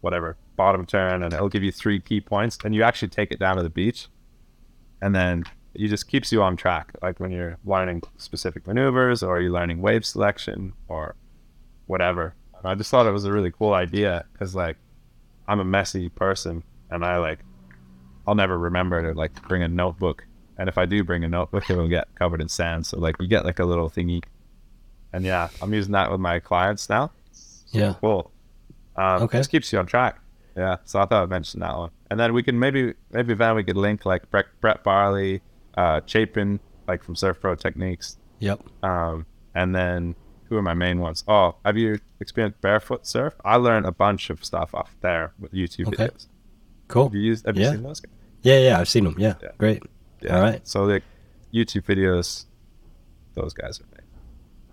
whatever bottom turn and it'll give you three key points and you actually take it down to the beach and then it just keeps you on track like when you're learning specific maneuvers or you're learning wave selection or whatever and i just thought it was a really cool idea because like i'm a messy person and i like i'll never remember to like bring a notebook and if i do bring a notebook it'll get covered in sand so like you get like a little thingy and yeah i'm using that with my clients now Yeah. cool. Um, Okay. Just keeps you on track. Yeah. So I thought I'd mention that one. And then we can maybe, maybe Van, we could link like Brett, Brett Barley, uh, Chapin, like from Surf Pro Techniques. Yep. Um, and then who are my main ones? Oh, have you experienced barefoot surf? I learned a bunch of stuff off there with YouTube Okay. videos. Cool. Have you used? Have you Yeah. seen those? guys? Yeah, yeah, I've seen them. Yeah, Yeah. great. Yeah. All right. So the YouTube videos, those guys are. Made.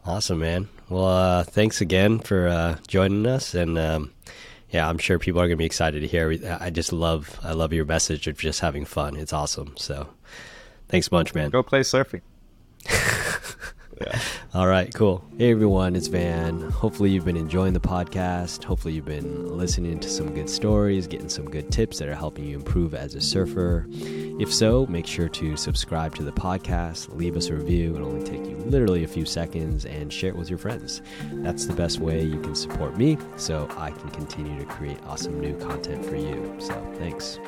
Awesome, man. Well, uh, thanks again for uh, joining us, and um, yeah, I'm sure people are gonna be excited to hear. I just love, I love your message of just having fun. It's awesome. So, thanks a bunch, man. Go play surfing. yeah. All right, cool. Hey everyone, it's Van. Hopefully you've been enjoying the podcast. Hopefully you've been listening to some good stories, getting some good tips that are helping you improve as a surfer. If so, make sure to subscribe to the podcast, leave us a review. It'll only take you literally a few seconds and share it with your friends. That's the best way you can support me so I can continue to create awesome new content for you. So, thanks.